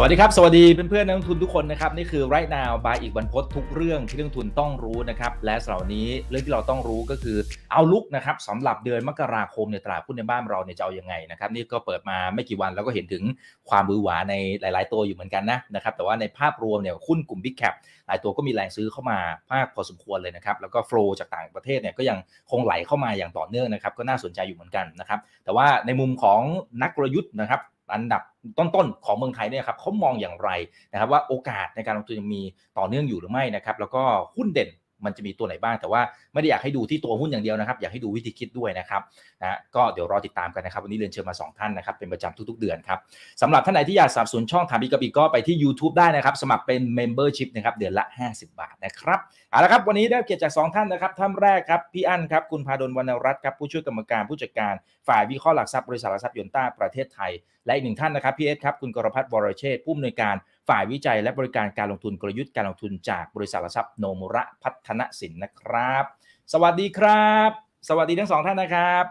สวัสดีครับ สวัสดีเพื่อนๆนักลงทุนทุกคนนะครับ นี่คือ right now บายอีกบรรพททุกเรื่องที่นักลงทุนต้องรู้นะครับ และสำหรับวันนี้เรื่องที่เราต้องรู้ก็คือเอาลุกนะครับสำหรับเดือนมกราคมในยตลาดหุ้นในบ้านเราเนี่ยจะเอายังไงนะครับนี่ก็เปิดมาไม่กี่วันแล้วก็เห็นถึงความมือหวาในหลาย ๆ ตัวอยู่เหมือนกันนะนะครับแต่ว่าในภาพรวมเนี่ยหุ้นกลุ่ม Big Cap หลายตัวก็มีแรงซื้อเข้ามามากพอสมควรเลยนะครับแล้วก็โฟลจากต่างประเทศเนี่ยก็ยังคงไหลเข้ามาอย่างต่อเนื่องนะครับก็น่าสนใจอยู่เหมือนกันนะครับแต่ว่าในมุมของนักกลยุทธ์นะครับ อันดับต้นๆของเมืองไทยเนี่ยครับเขามองอย่างไรนะครับว่าโอกาสในการลงทุนยังมีต่อเนื่องอยู่หรือไม่นะครับแล้วก็หุ้นเด่น มันจะมีตัวไหนบ้าง แต่ว่าไม่ได้อยากให้ดูที่ตัวหุ้นอย่างเดียวนะครับ อยากให้ดูวิธีคิดด้วยนะครับนะก็เดี๋ยวรอติดตามกันนะครับ วันนี้เรียนเชิญมา 2 ท่านนะครับ เป็นประจำทุกๆ เดือนครับสำหรับท่านไหนที่อยากสนับสนุนช่องถามอีกกับอีกก็ไปที่ YouTube ได้นะครับ สมัครเป็น Membership นะครับเดือนละ 50 บาทนะครับเอาละครับวันนี้ได้เกียรติจาก 2 ท่านนะครับท่านแรกครับพี่อั้นครับคุณพาดลวรรณรัตน์ครับผู้ช่วยกรรมการผู้จัดการฝ่ายวิเคราะห์หลักทรัพย์บริษัทหลักทรัพย์ยนต้าประเทศไทย และอีกหนึ่งท่านนะครับพี่เอสครับคุณกรพัฒน์วรเชษฐ์ผู้อำนวยการ ฝ่ายวิจัยและบริการการลงทุนกลยุทธ์การลงทุนจากบริษัทหลักทรัพย์โนมุระพัฒนสินนะครับ สวัสดีครับ สวัสดีทั้งสองท่านนะครับ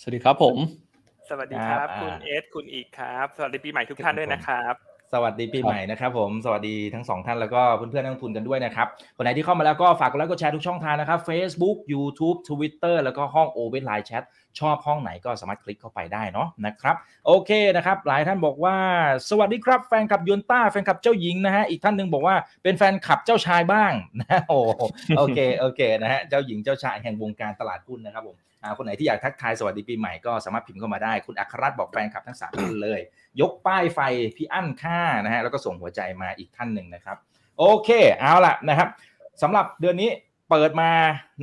สวัสดีครับผม สวัสดีครับครับคุณอ่าเอสคุณอีกครับ สวัสดีปีใหม่ทุกท่านด้วยนะครับ สวัสดีปีใหม่นะครับผมสวัสดีทั้งสองท่านแล้วก็เพื่อนๆนักลงทุนกันด้วยนะครับคนไหนที่เข้ามาแล้วก็ฝากกดไลค์กดแชร์ทุกช่องทางนะครับ Facebook YouTube Twitter แล้วก็ห้อง Open Line Chat ชอบห้องไหนก็สามารถคลิกเข้าไปได้เนาะนะครับโอเคนะครับหลายท่านบอกว่า สวัสดีครับแฟนคลับยนต้าแฟนคลับเจ้าหญิงนะฮะอีกท่านหนึ่งบอกว่าเป็นแฟนคลับเจ้าชายบ้างนะโอ้โหโอเคโอเคนะฮะเจ้าหญิงเจ้าชายแห่งวงการตลาดหุ้นนะครับผมอ่า คนไหนที่อยากทักทายสวัสดีปีใหม่ก็สามารถพิมพ์เข้ามาได้ คุณอัครรัตน์บอกแฟนคลับทั้งสามท่านเลย ยกป้ายไฟพี่อั้นค่านะฮะแล้วก็ส่งหัวใจมาอีกท่านหนึ่งนะครับ โอเคเอาล่ะนะครับสำหรับเดือนนี้เปิดมา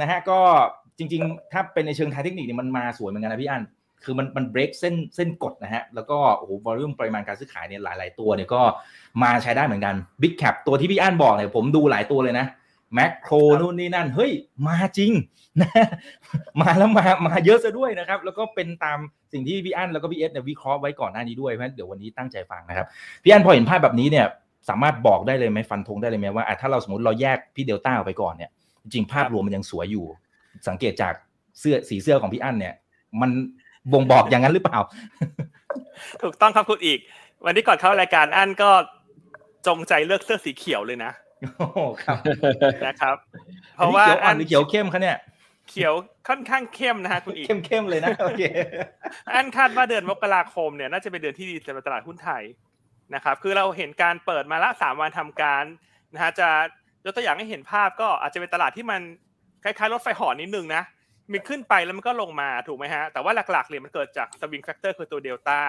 นะฮะก็จริง ๆ ถ้าเป็นในเชิงทางเทคนิคเนี่ยมันมาสวยเหมือนกันนะพี่อั้นคือมันมันเบรกเส้นเส้นกดนะฮะ แล้วก็โอ้โหวอลุ่มปริมาณการซื้อขายเนี่ยหลาย ๆ ตัวเนี่ยก็มาใช้ได้เหมือนกันบิ๊กแคปตัวที่พี่อั้นบอกเนี่ยผมดูหลายตัวเลยนะ แมคโครนู่นนี่นั่น เฮ้ย มาจริงนะมาแล้วมามาเยอะซะด้วยนะครับ แล้วก็เป็นตามสิ่งที่พี่อั้นแล้วก็พี่เอสเนี่ยวิเคราะห์ไว้ก่อนหน้านี้ด้วยเพราะฉะนั้นเดี๋ยววันนี้ตั้งใจฟังนะครับพี่อันพอเห็นภาพแบบนี้เนี่ยสามารถบอกได้เลยไหมฟันธงได้เลยไหมว่าอะถ้าเราสมมติเราแยกพี่เดลต้าออกไปก่อนเนี่ย จริงๆภาพรวมมันยังสวยอยู่ สังเกตจากเสื้อสีเสื้อของพี่อั้นเนี่ย มันบ่งบอกอย่างนั้นหรือเปล่า ถูกต้องครับคุณอีก วันนี้ก่อนเข้ารายการอันก็จงใจเลือกเสื้อสีเขียวเลยนะ โอ้โหครับนะครับ เพอันราะนี้ว่าเขียวอ่อัอนนหรือเขียวเข้มคะเนี่ยเขียวค่อนข้างเข้มนะฮะคุณอีกเข้มๆเลยนะโอเคอันคาดว่าเดือนมกราคมเนี่ยน่าจะเป็นเดือนที่ดีสำหรับตลาดหุ้นไทยนะครับคือเราเห็นการเปิดมาละสามวันทำการนะฮะจะยกตัวอย่างให้เห็นภาพก็อาจจะเป็นตลาดที่มันคล้ายๆรถไฟเหอนิดนึงนะมีขึ้นไปแล้วมันก็ลงมาถูกไหมฮะแต่ว่าหลักๆเลยมันเกิดจาก swing factor คือตัวเดลต้า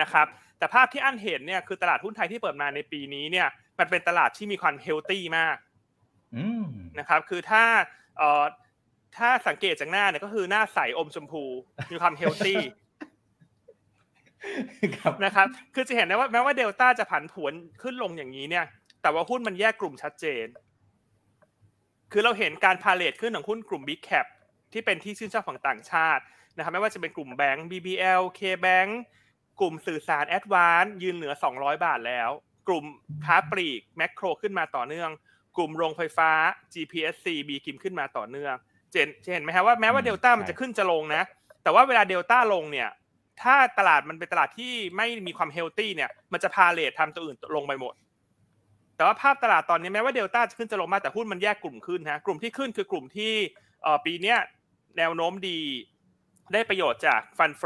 นะครับแต่ภาพที่อั้นเห็นเนี่ยคือตลาดหุ้นไทยที่เปิดมาในปีนี้เนี่ย มันเป็นตลาดที่มีความ healthy มากอืมนะครับ คือถ้าเอ่อถ้าสังเกตจากหน้าเนี่ยก็คือหน้าใสอมชมพู มีความ healthy ครับนะครับ คือจะเห็นได้ว่าแม้ว่าเดลต้าจะผันผวนขึ้นลงอย่างนี้เนี่ย แต่ว่าหุ้นมันแยกกลุ่มชัดเจน คือเราเห็นการพาเหรดขึ้นของหุ้นกลุ่ม Big Cap ที่เป็นที่ชื่นชอบของต่างชาตินะครับ ไม่ว่าจะเป็นกลุ่มแบงก์ BBL KBank กลุ่มสื่อสาร Advance ยืนเหนือ 200 บาทแล้ว กลุ่มค้าปลีกแมคโครขึ้นมาต่อเนื่อง กลุ่มโรงไฟฟ้า GPSC BGRIM ขึ้นมาต่อเนื่องเจนจะเห็นไหมครับว่าแม้ว่าเดลต้ามันจะขึ้นจะลงนะ แต่ว่าเวลาเดลต้าลงเนี่ย ถ้าตลาดมันเป็นตลาดที่ไม่มีความ healthy เนี่ย มันจะพาเหรดทำตัวอื่นลงไปหมด แต่ว่าภาพตลาดตอนนี้แม้ว่าเดลต้าจะขึ้นจะลงมาแต่หุ้นมันแยกกลุ่มขึ้นฮะ กลุ่มที่ขึ้นคือกลุ่มที่เอ่อปีเนี้ยแนวโน้มดี ได้ประโยชน์จาก fund flow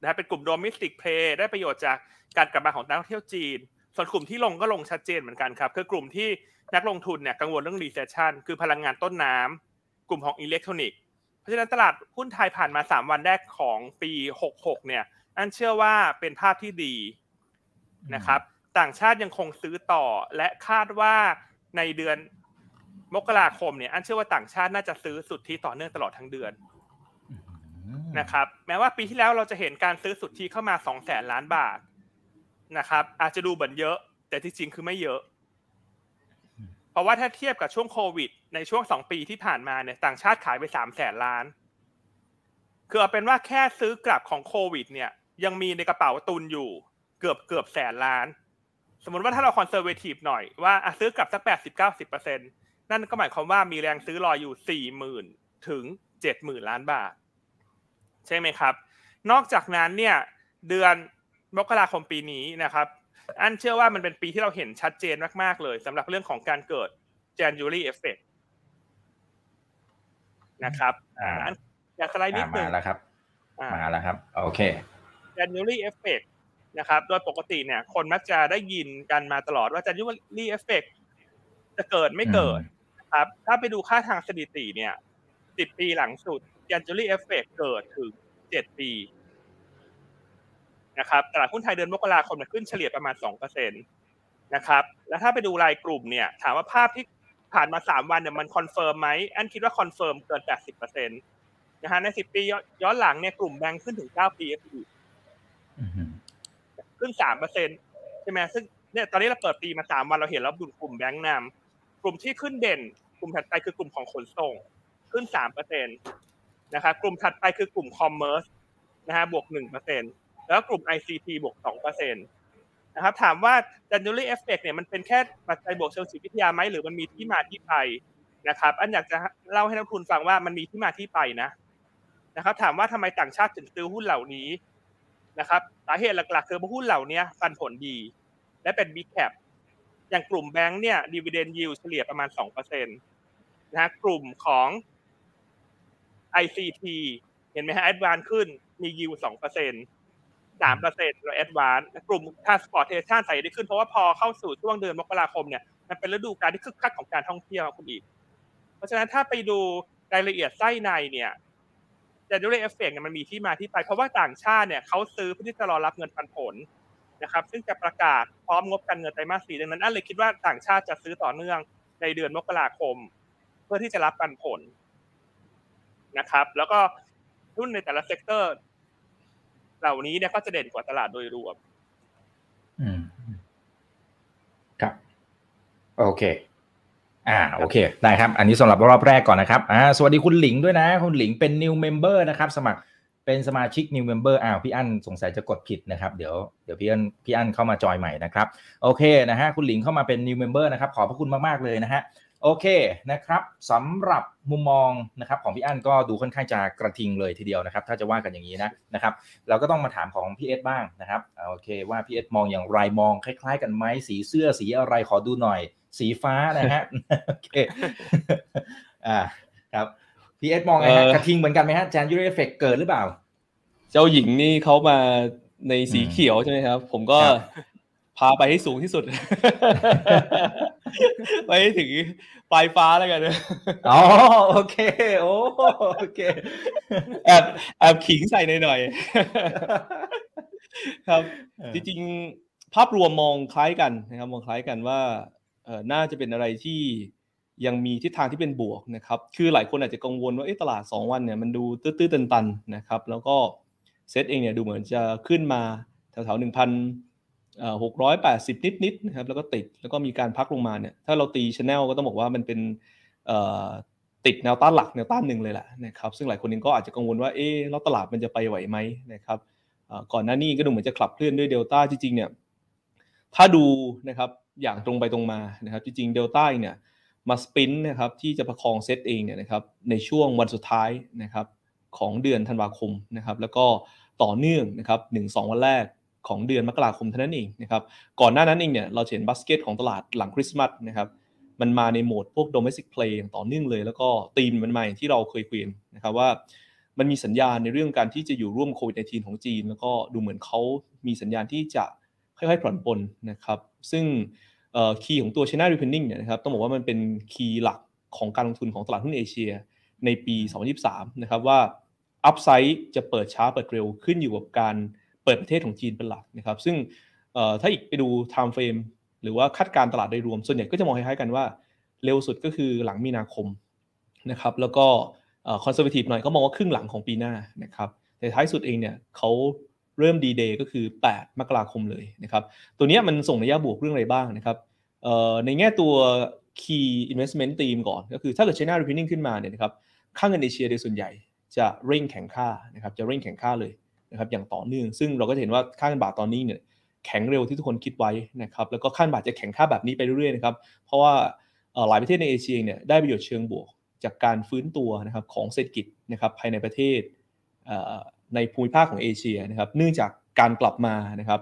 นะฮะเป็นกลุ่ม domestic play ได้ประโยชน์จากการกลับมาของนักท่องเที่ยวจีน ส่วนกลุ่มที่ลงก็ลงชัดเจนเหมือนกันครับ คือกลุ่มที่นักลงทุนเนี่ยกังวลเรื่อง recession คือพลังงานต้นน้ำกลุ่มของอิเล็กทรอนิกส์เพราะฉะนั้นตลาดหุ้นไทยผ่านมา 3 วันแรกของปี 66 เนี่ยอั้นเชื่อว่าเป็นภาพที่ดีนะครับ ต่างชาติยังคงซื้อต่อและคาดว่าในเดือนมกราคมเนี่ยอันเชื่อว่าต่างชาติน่าจะซื้อสุทธิต่อเนื่องตลอดทั้งเดือนนะครับ แม้ว่าปีที่แล้วเราจะเห็นการซื้อสุทธิเข้ามา2แสนล้านบาท นะครับ อาจจะดูเหมือนเยอะ แต่ที่จริงคือไม่เยอะ เพราะว่าถ้าเทียบกับช่วงโควิด ในช่วงสองปีที่ผ่านมาเนี่ยต่างชาติขายไปสามแสนล้าน คือเอาเป็นว่าแค่ซื้อกลับของโควิด เนี่ย ยังมีในกระเป๋าตุนอยู่ เกือบเกือบแสนล้าน สมมติว่าถ้าเราคอนเซอร์เวทีฟหน่อยว่าอะซื้อกลับสักแปดสิบเก้าสิบเปอร์เซ็นนั่นก็หมายความว่ามีแรงซื้อรออยู่สี่หมื่นถึงเจ็ดหมื่นล้านบาท ใช่ไหมครับ นอกจากนั้นเนี่ยเดือน มกราคมปีนี้นะครับ อันเชื่อว่ามันเป็นปีที่เราเห็นชัดเจนมากๆเลยสำหรับเรื่องของการเกิด January effect นะครับอ่าอันอยากสไลด์นิดอ่าหนึ่มางแล้วครับอ่ามาแล้วครับ โอเค January effect นะครับ โดยปกติเนี่ย คนมักจะได้ยินกันมาตลอดว่า January effect จะเกิดไม่เกิดนะครับ ถ้าไปดูค่าทางสถิติเนี่ย 10 ปีหลังสุด January effect เกิดถึง 7 ปี นะครับตลาดหุ้นไทยเดือนมกราคมเนี่ยขึ้นเฉลี่ยประมาณ2%นะครับแล้วถ้าไปดูรายกลุ่มเนี่ยถามว่าภาพที่ผ่านมา 3 วันเนี่ยมัน confirm ไหมอั้นคิดว่า confirm เกิน 80%นะฮะใน 10 ปีย้อนหลังเนี่ยกลุ่มแบงค์ขึ้นถึง 9 ปีอีกอือฮึขึ้นสามเปอร์เซ็นต์ใช่ไหมซึ่งเนี่ยตอนนี้เราเปิดปีมาสามวันเราเห็นแล้วกลุ่มแบงค์นำกลุ่มที่ขึ้นเด่น กลุ่มถัดไปคือกลุ่มของขนส่ง ขึ้นสามเปอร์เซ็นต์นะครับกลุ่มถัดไปคือกลุ่ม commerce นะฮะบวกหนึ่งเปอร์เซ็นต์ แล้วกลุ่ม ICT บวกสองเปอร์เซ็นตนะครับถามว่า January effect เนี่ยมันเป็นแค่ปัจจัยบวกเชิงจิตวิทยาไหมหรือมันมีที่มาที่ไปนะครับ อันอยากจะเล่าให้นักทุนฟังว่ามันมีที่มาที่ไปนะนะครับถามว่าทำไมต่างชาติถึงซื้อหุ้นเหล่านี้นะครับสาเหตุหลักๆคือหุ้นเหล่านี้ปันผลดี และเป็น Big Cap อย่างกลุ่มแบงค์เนี่ยดีเวเดนยิวเฉลี่ยประมาณ2%นะฮะกลุ่มของ ICT เห็นไหมฮะแอดวานขึ้นมียิว 2% 3%แล้วแอดวานกลุ่ม transportation ใส่ได้ขึ้นเพราะว่าพอเข้าสู่ช่วงเดือนมกราคมเนี่ยมันเป็นฤดูกาลที่คึกคักของการท่องเที่ยวคุณอีก เพราะฉะนั้นถ้าไปดูรายละเอียดไส้ในเนี่ย January effect เนี่ยมันมีที่มาที่ไป เพราะว่าต่างชาติเนี่ยเขาซื้อเพื่อที่จะรอรับเงินปันผลนะครับ ซึ่งจะประกาศพร้อมงบการเงินไตรมาสสี่ดังนั้นอันเลยคิดว่าต่างชาติจะซื้อต่อเนื่องในเดือนมกราคม เพื่อที่จะรับปันผลนะครับ แล้วก็หุ้นในแต่ละ sector เหล่านี้เนี่ยก็จะเด่นกว่าตลาดโดยรวมอืมครับ โอเค อ่า โอเค ได้ครับ อันนี้สำหรับรอบแรกก่อนนะครับ อ่า สวัสดีคุณหลิงด้วยนะ คุณหลิงเป็น new member นะครับ สมัครเป็นสมาชิก new member อ้าว พี่อั้นสงสัยจะกดผิดนะครับ เดี๋ยวเดี๋ยวพี่อั้นพี่อั้นเข้ามาจอยใหม่นะครับ โอเคนะฮะ คุณหลิงเข้ามาเป็น new member นะครับ ขอบพระคุณมาก ๆ เลยนะฮะ โอเคนะครับสำหรับมุมมองนะครับของพี่อั้นก็ดูค่อนข้างจะกระทิงเลยทีเดียวนะครับ ถ้าจะว่ากันอย่างนี้นะนะครับ เราก็ต้องมาถามของพี่เอสบ้างนะครับโอเคว่าพี่เอสมองอย่างไรมองคล้าย ๆ กันไหมสีเสื้อสีอะไรขอดูหน่อย สีฟ้านะฮะโอเคอ่าครับพี่เอสมองไงฮะเอ่อกระทิงเหมือนกันไหมฮะ January effect เกิดหรือเปล่า เจ้าหญิงนี่เขามาในสีอืมเขียวใช่ไหมครับ ผมก็ครับพาไปให้สูงที่สุด ไปให้ถึงปลายฟ้าแล้วกันนะอ๋อโอเคโอ้โอเคแอบแอบขิงใส่หน่อยๆครับ จริงๆ ภาพรวมมองคล้ายกันนะครับ มองคล้ายกันว่าเอ่อน่าจะเป็นอะไรที่ยังมีทิศทางที่เป็นบวกนะครับ คือหลายคนอาจจะกังวลว่าเอ๊ะตลาด 2 วันเนี่ยมันดูตื้อๆตันๆนะครับ แล้วก็เซตเองเนี่ยดูเหมือนจะขึ้นมาแถวๆหนึ่งพัน หกร้อยแปดสิบนิดๆนะครับแล้วก็ติดแล้วก็มีการพักลงมาเนี่ยถ้าเราตีชแนลก็ต้องบอกว่ามันเป็นติดแนวต้านหลักแนวต้านหนึ่งเลยแหละนะครับซึ่งหลายคนเองก็อาจจะกังวลว่าเอ๊ะแล้วตลาดมันจะไปไหวไหมนะครับก่อนหน้านี้ก็ดูเหมือนจะขับเคลื่อนด้วยเดลต้าจริงๆเนี่ยถ้าดูนะครับอย่างตรงไปตรงมานะครับจริงๆเดลต้าเนี่ยมาสปินนะครับที่จะประคองเซตเองเนี่ยนะครับในช่วงวันสุดท้ายนะครับของเดือนธันวาคมนะครับแล้วก็ต่อเนื่องนะครับหนึ่งสองวันแรก ของเดือนมกราคมเท่านั้นเองนะครับก่อนหน้านั้นเองเนี่ยเราเห็นบัสเกตของตลาดหลังคริสต์มาสนะครับมันมาในโหมดพวก domestic play อย่างต่อเนื่องเลย แล้วก็ธีมมันมาอย่างที่เราเคยคุยนนะครับว่ามันมีสัญญาณในเรื่องการที่จะอยู่ร่วมโควิด -19 ของจีน แล้วก็ดูเหมือนเขามีสัญญาณที่จะค่อยๆผ่อนปลนนะครับ ซึ่งkey ของตัว China Reopening เนี่ยนะครับต้องบอกว่ามันเป็น key หลักของการลงทุนของตลาดหุ้นเอเชีย ในปี 2023 นะครับว่า upside จะเปิดช้าเปิดเร็วขึ้นอยู่กับการ เปิดประเทศของจีนเป็นหลักนะครับ ซึ่งถ้าอีกไปดู time frame หรือว่าคาดการตลาดโดยรวม ส่วนใหญ่ก็จะมองคล้ายๆกันว่า เร็วสุดก็คือหลังมีนาคมนะครับแล้วก็ conservative หน่อยก็มองว่าครึ่งหลังของปีหน้านะครับแต่ท้ายสุดเองเนี่ยเขาเริ่มดีเดย์ก็คือ 8 มกราคมเลยนะครับ ตัวเนี้ยมันส่งในยะบวกเรื่องอะไรบ้างนะครับในแง่ตัว key investment theme ก่อน ก็คือถ้าเกิด China reopening ขึ้นมาเนี่ยนะครับค่าเงินเอเชียโดยส่วนใหญ่จะเร่งแข็งค่านะครับจะเร่งแข็งค่าเลย นะครับอย่างต่อเนื่อง ซึ่งเราก็จะเห็นว่าค่าเงินบาทตอนนี้เนี่ยแข็งเร็วที่ทุกคนคิดไว้นะครับแล้วก็ค่าเงินบาทจะแข็งค่าแบบนี้ไปเรื่อยๆนะครับเพราะว่าหลายประเทศในเอเชียเนี่ยได้ประโยชน์เชิงบวกจากการฟื้นตัวนะครับของเศรษฐกิจนะครับภายในประเทศในภูมิภาคของเอเชียนะครับเนื่องจากการกลับมานะครับ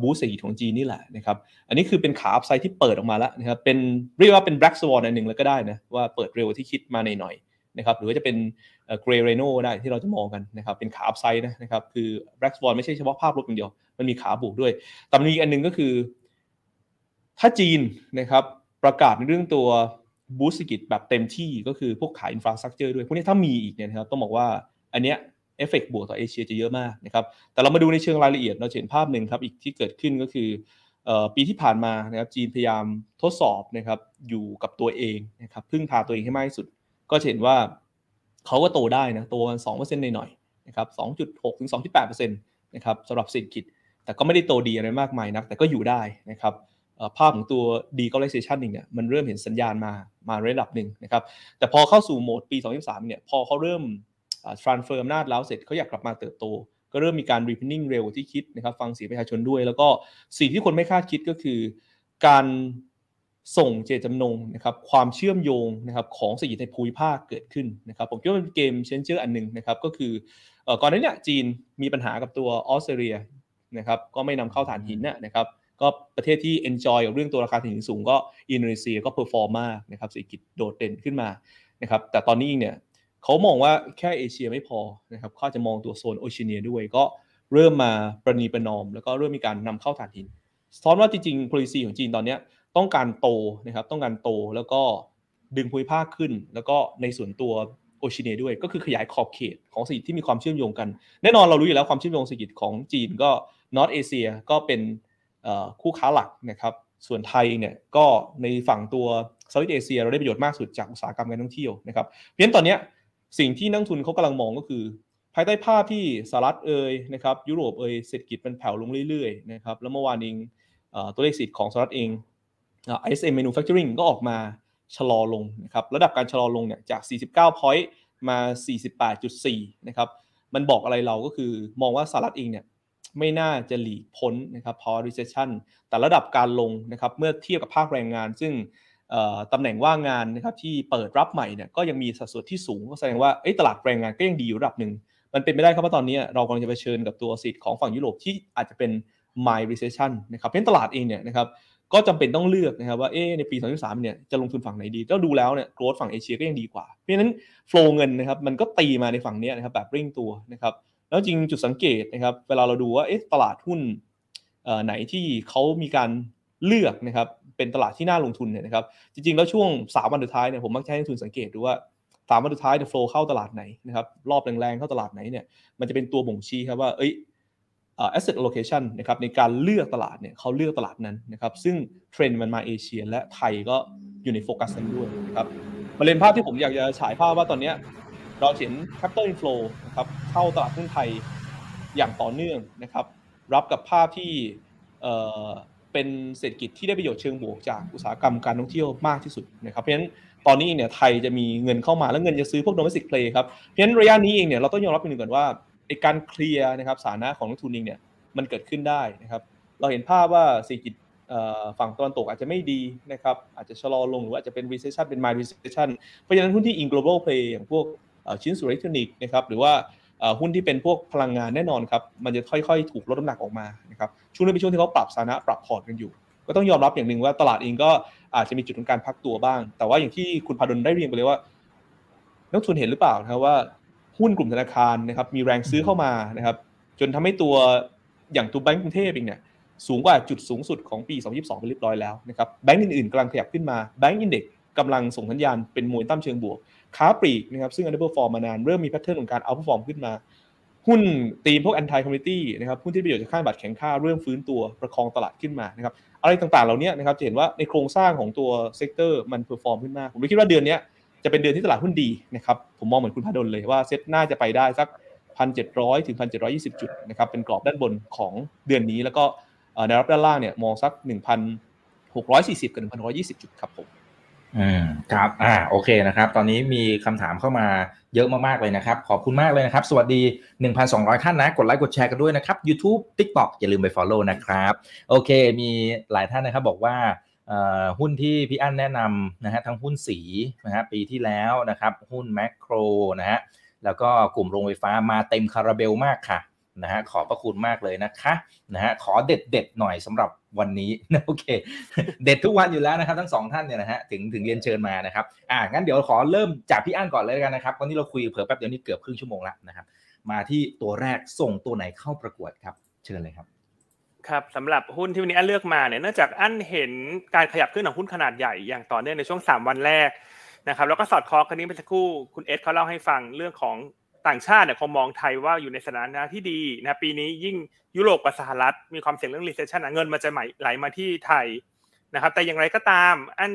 boost เศรษฐกิจของจีนนี่แหละนะครับอันนี้คือเป็นขา upside ที่เปิดออกมาแล้วนะครับเป็นเรียกว่าเป็น black swan อันหนึ่งแล้วก็ได้นะว่าเปิดเร็วที่คิดมาในหน่อย นะครับหรือว่าจะเป็น grey rhino ได้ที่เราจะมองกันนะครับเป็นขา upside นะครับคือ black swan ไม่ใช่เฉพาะภาพลบอย่างเดียว มันมีขาบวกด้วยแต่มีอันนึงก็คือ ถ้าจีนนะครับประกาศในเรื่องตัว boost เศรษฐกิจแบบเต็มที่ก็คือพวกขาย infrastructure ด้วย พวกนี้ถ้ามีอีกเนี่ยนะครับต้องบอกว่าอันเนี้ยเอฟเฟกบวกต่อเอเชียจะเยอะมากนะครับแต่เรามาดูในเชิงรายละเอียดเราเห็นภาพหนึ่งครับอีกที่เกิดขึ้นก็คือปีที่ผ่านมานะครับจีนพยายามทดสอบนะครับอยู่กับตัวเองนะครับพึ่งพาตัวเองให้มากที่สุด ก็เห็นว่าเขาก็โตได้นะโตกันสองเปอร์เซ็นต์หน่อยๆนะครับสองจุดหกถึงสองจุดแปดเปอร์เซ็นต์นะครับสำหรับเศรษฐกิจ แต่ก็ไม่ได้โตดีอะไรมากมายนัก แต่ก็อยู่ได้นะครับภาพของตัว deglobalization เองเนี่ยมันเริ่มเห็นสัญญาณมามาระดับหนึ่งนะครับแต่พอเข้าสู่โหมดปี 2023เนี่ยพอเขาเริ่ม transfer อำนาจแล้วเสร็จเขาอยากกลับมาเติบโต ก็เริ่มมีการ reopening เร็วที่คิดนะครับฟังเสียงประชาชนด้วย แล้วก็สิ่งที่คนไม่คาดคิดก็คือการ ส่งเจตจำนงนะครับความเชื่อมโยงนะครับของเศรษฐกิจในภูมิภาคเกิดขึ้นนะครับผมคิดว่าเป็นเกมเชนเจอร์อันหนึ่งนะครับก็คือก่อนหน้านี้จีนมีปัญหากับตัวออสเตรเลียนะครับก็ไม่นำเข้าฐานหินนะครับก็ประเทศที่ enjoy กับเรื่องตัวราคาถ่านหินสูงก็อินโดนีเซียก็ perform มากนะครับเศรษฐกิจโดดเด่นขึ้นมานะครับแต่ตอนนี้เนี่ยเขามองว่าแค่เอเชียไม่พอนะครับเขาจะมองตัวโซนโอเชียเนียด้วยก็เริ่มมาประนีประนอม แล้วก็เริ่มมีการนำเข้าถ่านหินสะท้อนว่าจริงๆ policy ของจีนตอนนี้ ต้องการโตนะครับต้องการโตแล้วก็ดึงภูมิภาคขึ้น แล้วก็ในส่วนตัวโอเชียเนียด้วยก็คือขยายขอบเขตของเศรษฐกิจที่มีความเชื่อมโยงกัน แน่นอนเรารู้อยู่แล้วความเชื่อมโยงเศรษฐกิจของจีนก็นอตเอเชียก็เป็นคู่ค้าหลักนะครับส่วนไทยเนี่ยก็ในฝั่งตัวเซาท์อีสเอเชียเราได้ประโยชน์มากสุดจากอุตสาหกรรมการท่องเที่ยวนะครับเพราะฉะนั้นตอนนี้สิ่งที่นักทุนเขากำลังมองก็คือ ภายใต้ภาพที่สหรัฐเอ่ยนะครับยุโรปเอ่ยเศรษฐกิจมันแผ่วลงเรื่อยๆนะครับแล้วเมื่อวานเองตัวเลขสิทธิ์ของสหรัฐเอง ISM Manufacturing ก็ออกมาชะลอลงนะครับระดับการชะลอลงเนี่ยจาก 49 point มา 48.4 นะครับ มันบอกอะไรเราก็คือมองว่าสหรัฐเองเนี่ยไม่น่าจะหลีกพ้นนะครับพอ recession แต่ระดับการลงนะครับเมื่อเทียบกับภาคแรงงาน ซึ่งตำแหน่งว่างงานนะครับที่เปิดรับใหม่เนี่ยก็ยังมีสัดส่วนที่สูงก็แสดงว่าตลาดแรงงานก็ยังดีอยู่ระดับหนึ่งมันเป็นไม่ได้ครับว่าตอนนี้เรากำลังจะเผชิญกับตัวสิทธิ์ของฝั่งยุโรปที่อาจจะเป็น mild recession นะครับเพราะตลาดเองเนี่ยนะครับ ก็จำเป็นต้องเลือกนะครับว่าเอ๊ในปี 2023 เนี่ยจะลงทุนฝั่งไหนดี ก็ดูแล้วเนี่ยโกรดฝั่งเอเชียก็ยังดีกว่า เพราะฉะนั้นโฟล์เงินนะครับมันก็ตีมาในฝั่งนี้นะครับแบบเร่งตัวนะครับแล้วจริงจุดสังเกตนะครับเวลาเราดูว่าเอ๊ะตลาดหุ้นไหนที่เขามีการเลือกนะครับเป็นตลาดที่น่าลงทุนเนี่ยนะครับจริงๆ แล้วช่วง 3 วันสุดท้ายเนี่ยผมมักจะให้ทุนสังเกตดูว่าสามวันสุดท้ายเนี่ยโฟล์เข้าตลาดไหนนะครับรอบแรงๆเข้าตลาดไหนเนี่ยมันจะเป็นตัวบ่งชี้ครับว่าเอ้ย asset allocation นะครับในการเลือกตลาดเนี่ยเขาเลือกตลาดนั้นนะครับซึ่งเทรนด์มันมาเอเชียและไทยก็อยู่ในโฟกัสนั้นด้วยนะครับมาเรียนภาพที่ผมอยากจะฉายภาพว่าตอนนี้เราเห็น capital inflow นะครับเข้าตลาดหุ้นไทยอย่างต่อเนื่องนะครับ รับกับภาพที่เป็นเศรษฐกิจที่ได้ประโยชน์เชิงบวกจากอุตสาหกรรมการท่องเที่ยวมากที่สุดนะครับเพราะฉะนั้นตอนนี้เนี่ยไทยจะมีเงินเข้ามาแล้วเงินจะซื้อพวก domestic play ครับเพราะฉะนั้นระยะนี้เองเนี่ยเราต้องยอมรับเป็นหนึ่งก่อนว่า การเคลียร์นะครับสานะของนักทุนเองเนี่ยมันเกิดขึ้นได้นะครับเราเห็นภาพว่าเศรษฐกิจฝั่งตะวันตกอาจจะไม่ดีนะครับอาจจะชะลอลงหรืออาจจะเป็น recession เป็น mild recession เพราะฉะนั้นหุ้นที่ in global play อย่างพวกชิ้นส่วนอิเล็กทรอนิกส์นะครับหรือว่าหุ้นที่เป็นพวกพลังงานแน่นอนครับมันจะค่อยๆ ถูกลดน้ำหนักออกมานะครับช่วงนี้เป็นช่วงที่เขาปรับสานะปรับพอร์ตกันอยู่ ก็ต้องยอมรับอย่างหนึ่งว่าตลาดเองก็อาจจะมีจุดของการพักตัวบ้าง แต่ว่าอย่างที่คุณพาดลได้เรียนไปเลยว่านักทุนเห็นหรือเปล่านะครับว่า หุ้นกลุ่มธนาคารนะครับมีแรงซื้อเข้ามานะครับจนทำให้ตัวอย่างตัวแบงก์กรุงเทพเองเนี่ยสูงกว่าจุดสูงสุดของปี 2022ไปเรียบร้อยแล้วนะครับแบงก์อื่นๆกำลังขยับขึ้นมาแบงก์ index กำลังส่งสัญญาณเป็นมวยตั้มเชิงบวก ค้าปลีกนะครับซึ่ง underperform มานานเริ่มมี pattern ของการ outperform ขึ้นมา หุ้นตีมพวก anti-commodity นะครับหุ้นที่ประโยชน์จากค่าบาทแข็งค่าเริ่มฟื้นตัวประคองตลาดขึ้นมานะครับอะไรต่างๆเหล่านี้นะครับจะเห็นว่าในโครงสร้างของตัว sector มัน perform ขึ้นมากผมคิดว่าเดือนนี้ จะเป็นเดือนที่ตลาดหุ้นดีนะครับผมมองเหมือนคุณพาดลเลยว่าเซ็ตน่าจะไปได้สัก 1,700 ถึง 1,720 จุดนะครับเป็นกรอบด้านบนของเดือนนี้ แล้วก็ในรับด้านล่างเนี่ยมองสัก 1,640 กับ 1,120 จุดครับผมอืมครับอ่าโอเคนะครับ ตอนนี้มีคำถามเข้ามาเยอะมากๆเลยนะครับ ขอบคุณมากเลยนะครับ สวัสดี 1,200 ท่านนะ กดไลค์กดแชร์กันด้วยนะครับ YouTube TikTok อย่าลืมไป Follow นะครับ โอเค มีหลายท่านนะครับบอกว่า หุ้นที่พี่อั้นแนะนำนะฮะทั้งหุ้นสีนะฮะปีที่แล้วนะครับหุ้นแมคโครนะฮะแล้วก็กลุ่มโรงไฟฟ้ามาเต็มคาราเบลมากค่ะนะฮะขอบพระคุณมากเลยนะคะนะฮะขอเด็ดเด็ดหน่อยสำหรับวันนี้โอเค เด็ดทุกวันอยู่แล้วนะครับ ทั้งสองท่านเนี่ยนะฮะถึงถึงเรียนเชิญมานะครับอ่างั้นเดี๋ยวขอเริ่มจากพี่อั้นก่อนเลยกันนะครับวันนี้เราคุยเผื่อแป๊บเดียวนี่เกือบครึ่งชั่วโมงแล้วนะครับมาที่ตัวแรกส่งตัวไหนเข้าประกวดครับ เชิญเลยครับ ครับสำหรับหุ้นที่วันนี้อันเลือกมาเนี่ยเนื่องจากอันเห็นการขยับขึ้นของหุ้นขนาดใหญ่อย่างต่อเนื่องในช่วง 3 วันแรกนะครับแล้วก็สอดคล้องกันนี้ไปสักครู่คุณเอสเขาเล่าให้ฟังเรื่องของต่างชาติเนี่ยคงมองไทยว่าอยู่ในสถานะที่ดีนะปีนี้ยิ่งยุโรปกับสหรัฐ มีความเสี่ยงเรื่อง recession เงินมันจะไหลมาที่ไทยนะครับแต่อย่างไรก็ตามอัน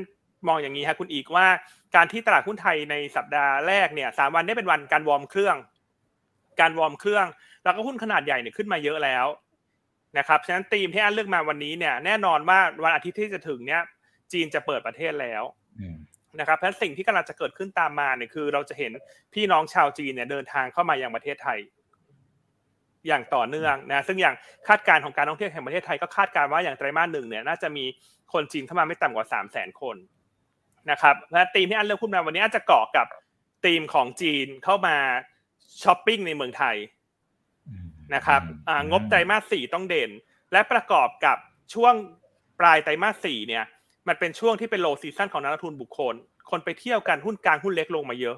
มองอย่างนี้ครับคุณอีกว่าการที่ตลาดหุ้นไทยในสัปดาห์แรกเนี่ยสามวันได้เป็นวันการวอร์มเครื่อง การวอร์มเครื่อง แล้วก็หุ้นขนาดใหญ่เนี่ยขึ้นมาเยอะแล้ว นะครับฉะนั้นธีมที่อันเลือกมาวันนี้เนี่ยแน่นอนว่าวันอาทิตย์ที่จะถึงเนี่ยจีนจะเปิดประเทศแล้วอืมนะครับเพราะฉะนั้นสิ่งที่กำลังจะเกิดขึ้นตามมาเนี่ยคือ เราจะเห็นพี่น้องชาวจีนเนี่ยเดินทางเข้ามายังประเทศไทย อย่างต่อเนื่องนะซึ่งอย่างคาดการณ์ของการท่องเที่ยวแห่งประเทศไทยก็คาดการณ์ว่าอย่างไตรมาสหนึ่งเนี่ยน่าจะมีคนจีนเข้ามาไม่ต่ำกว่าสามแสนคนนะครับและธีมที่อันเลือกขึ้นมาวันนี้อาจจะเกาะกับธีมของจีนเข้ามาช้อปปิ้งในเมืองไทย นะครับอ่างบไตรมาสสี่ต้องเด่น และประกอบกับช่วงปลายไตรมาสสี่เนี่ย มันเป็นช่วงที่เป็นโลซีซั o นของนักลงทุนบุคคล คนไปเที่ยวกันหุ้นกลางหุ้นเล็กลงมาเยอะ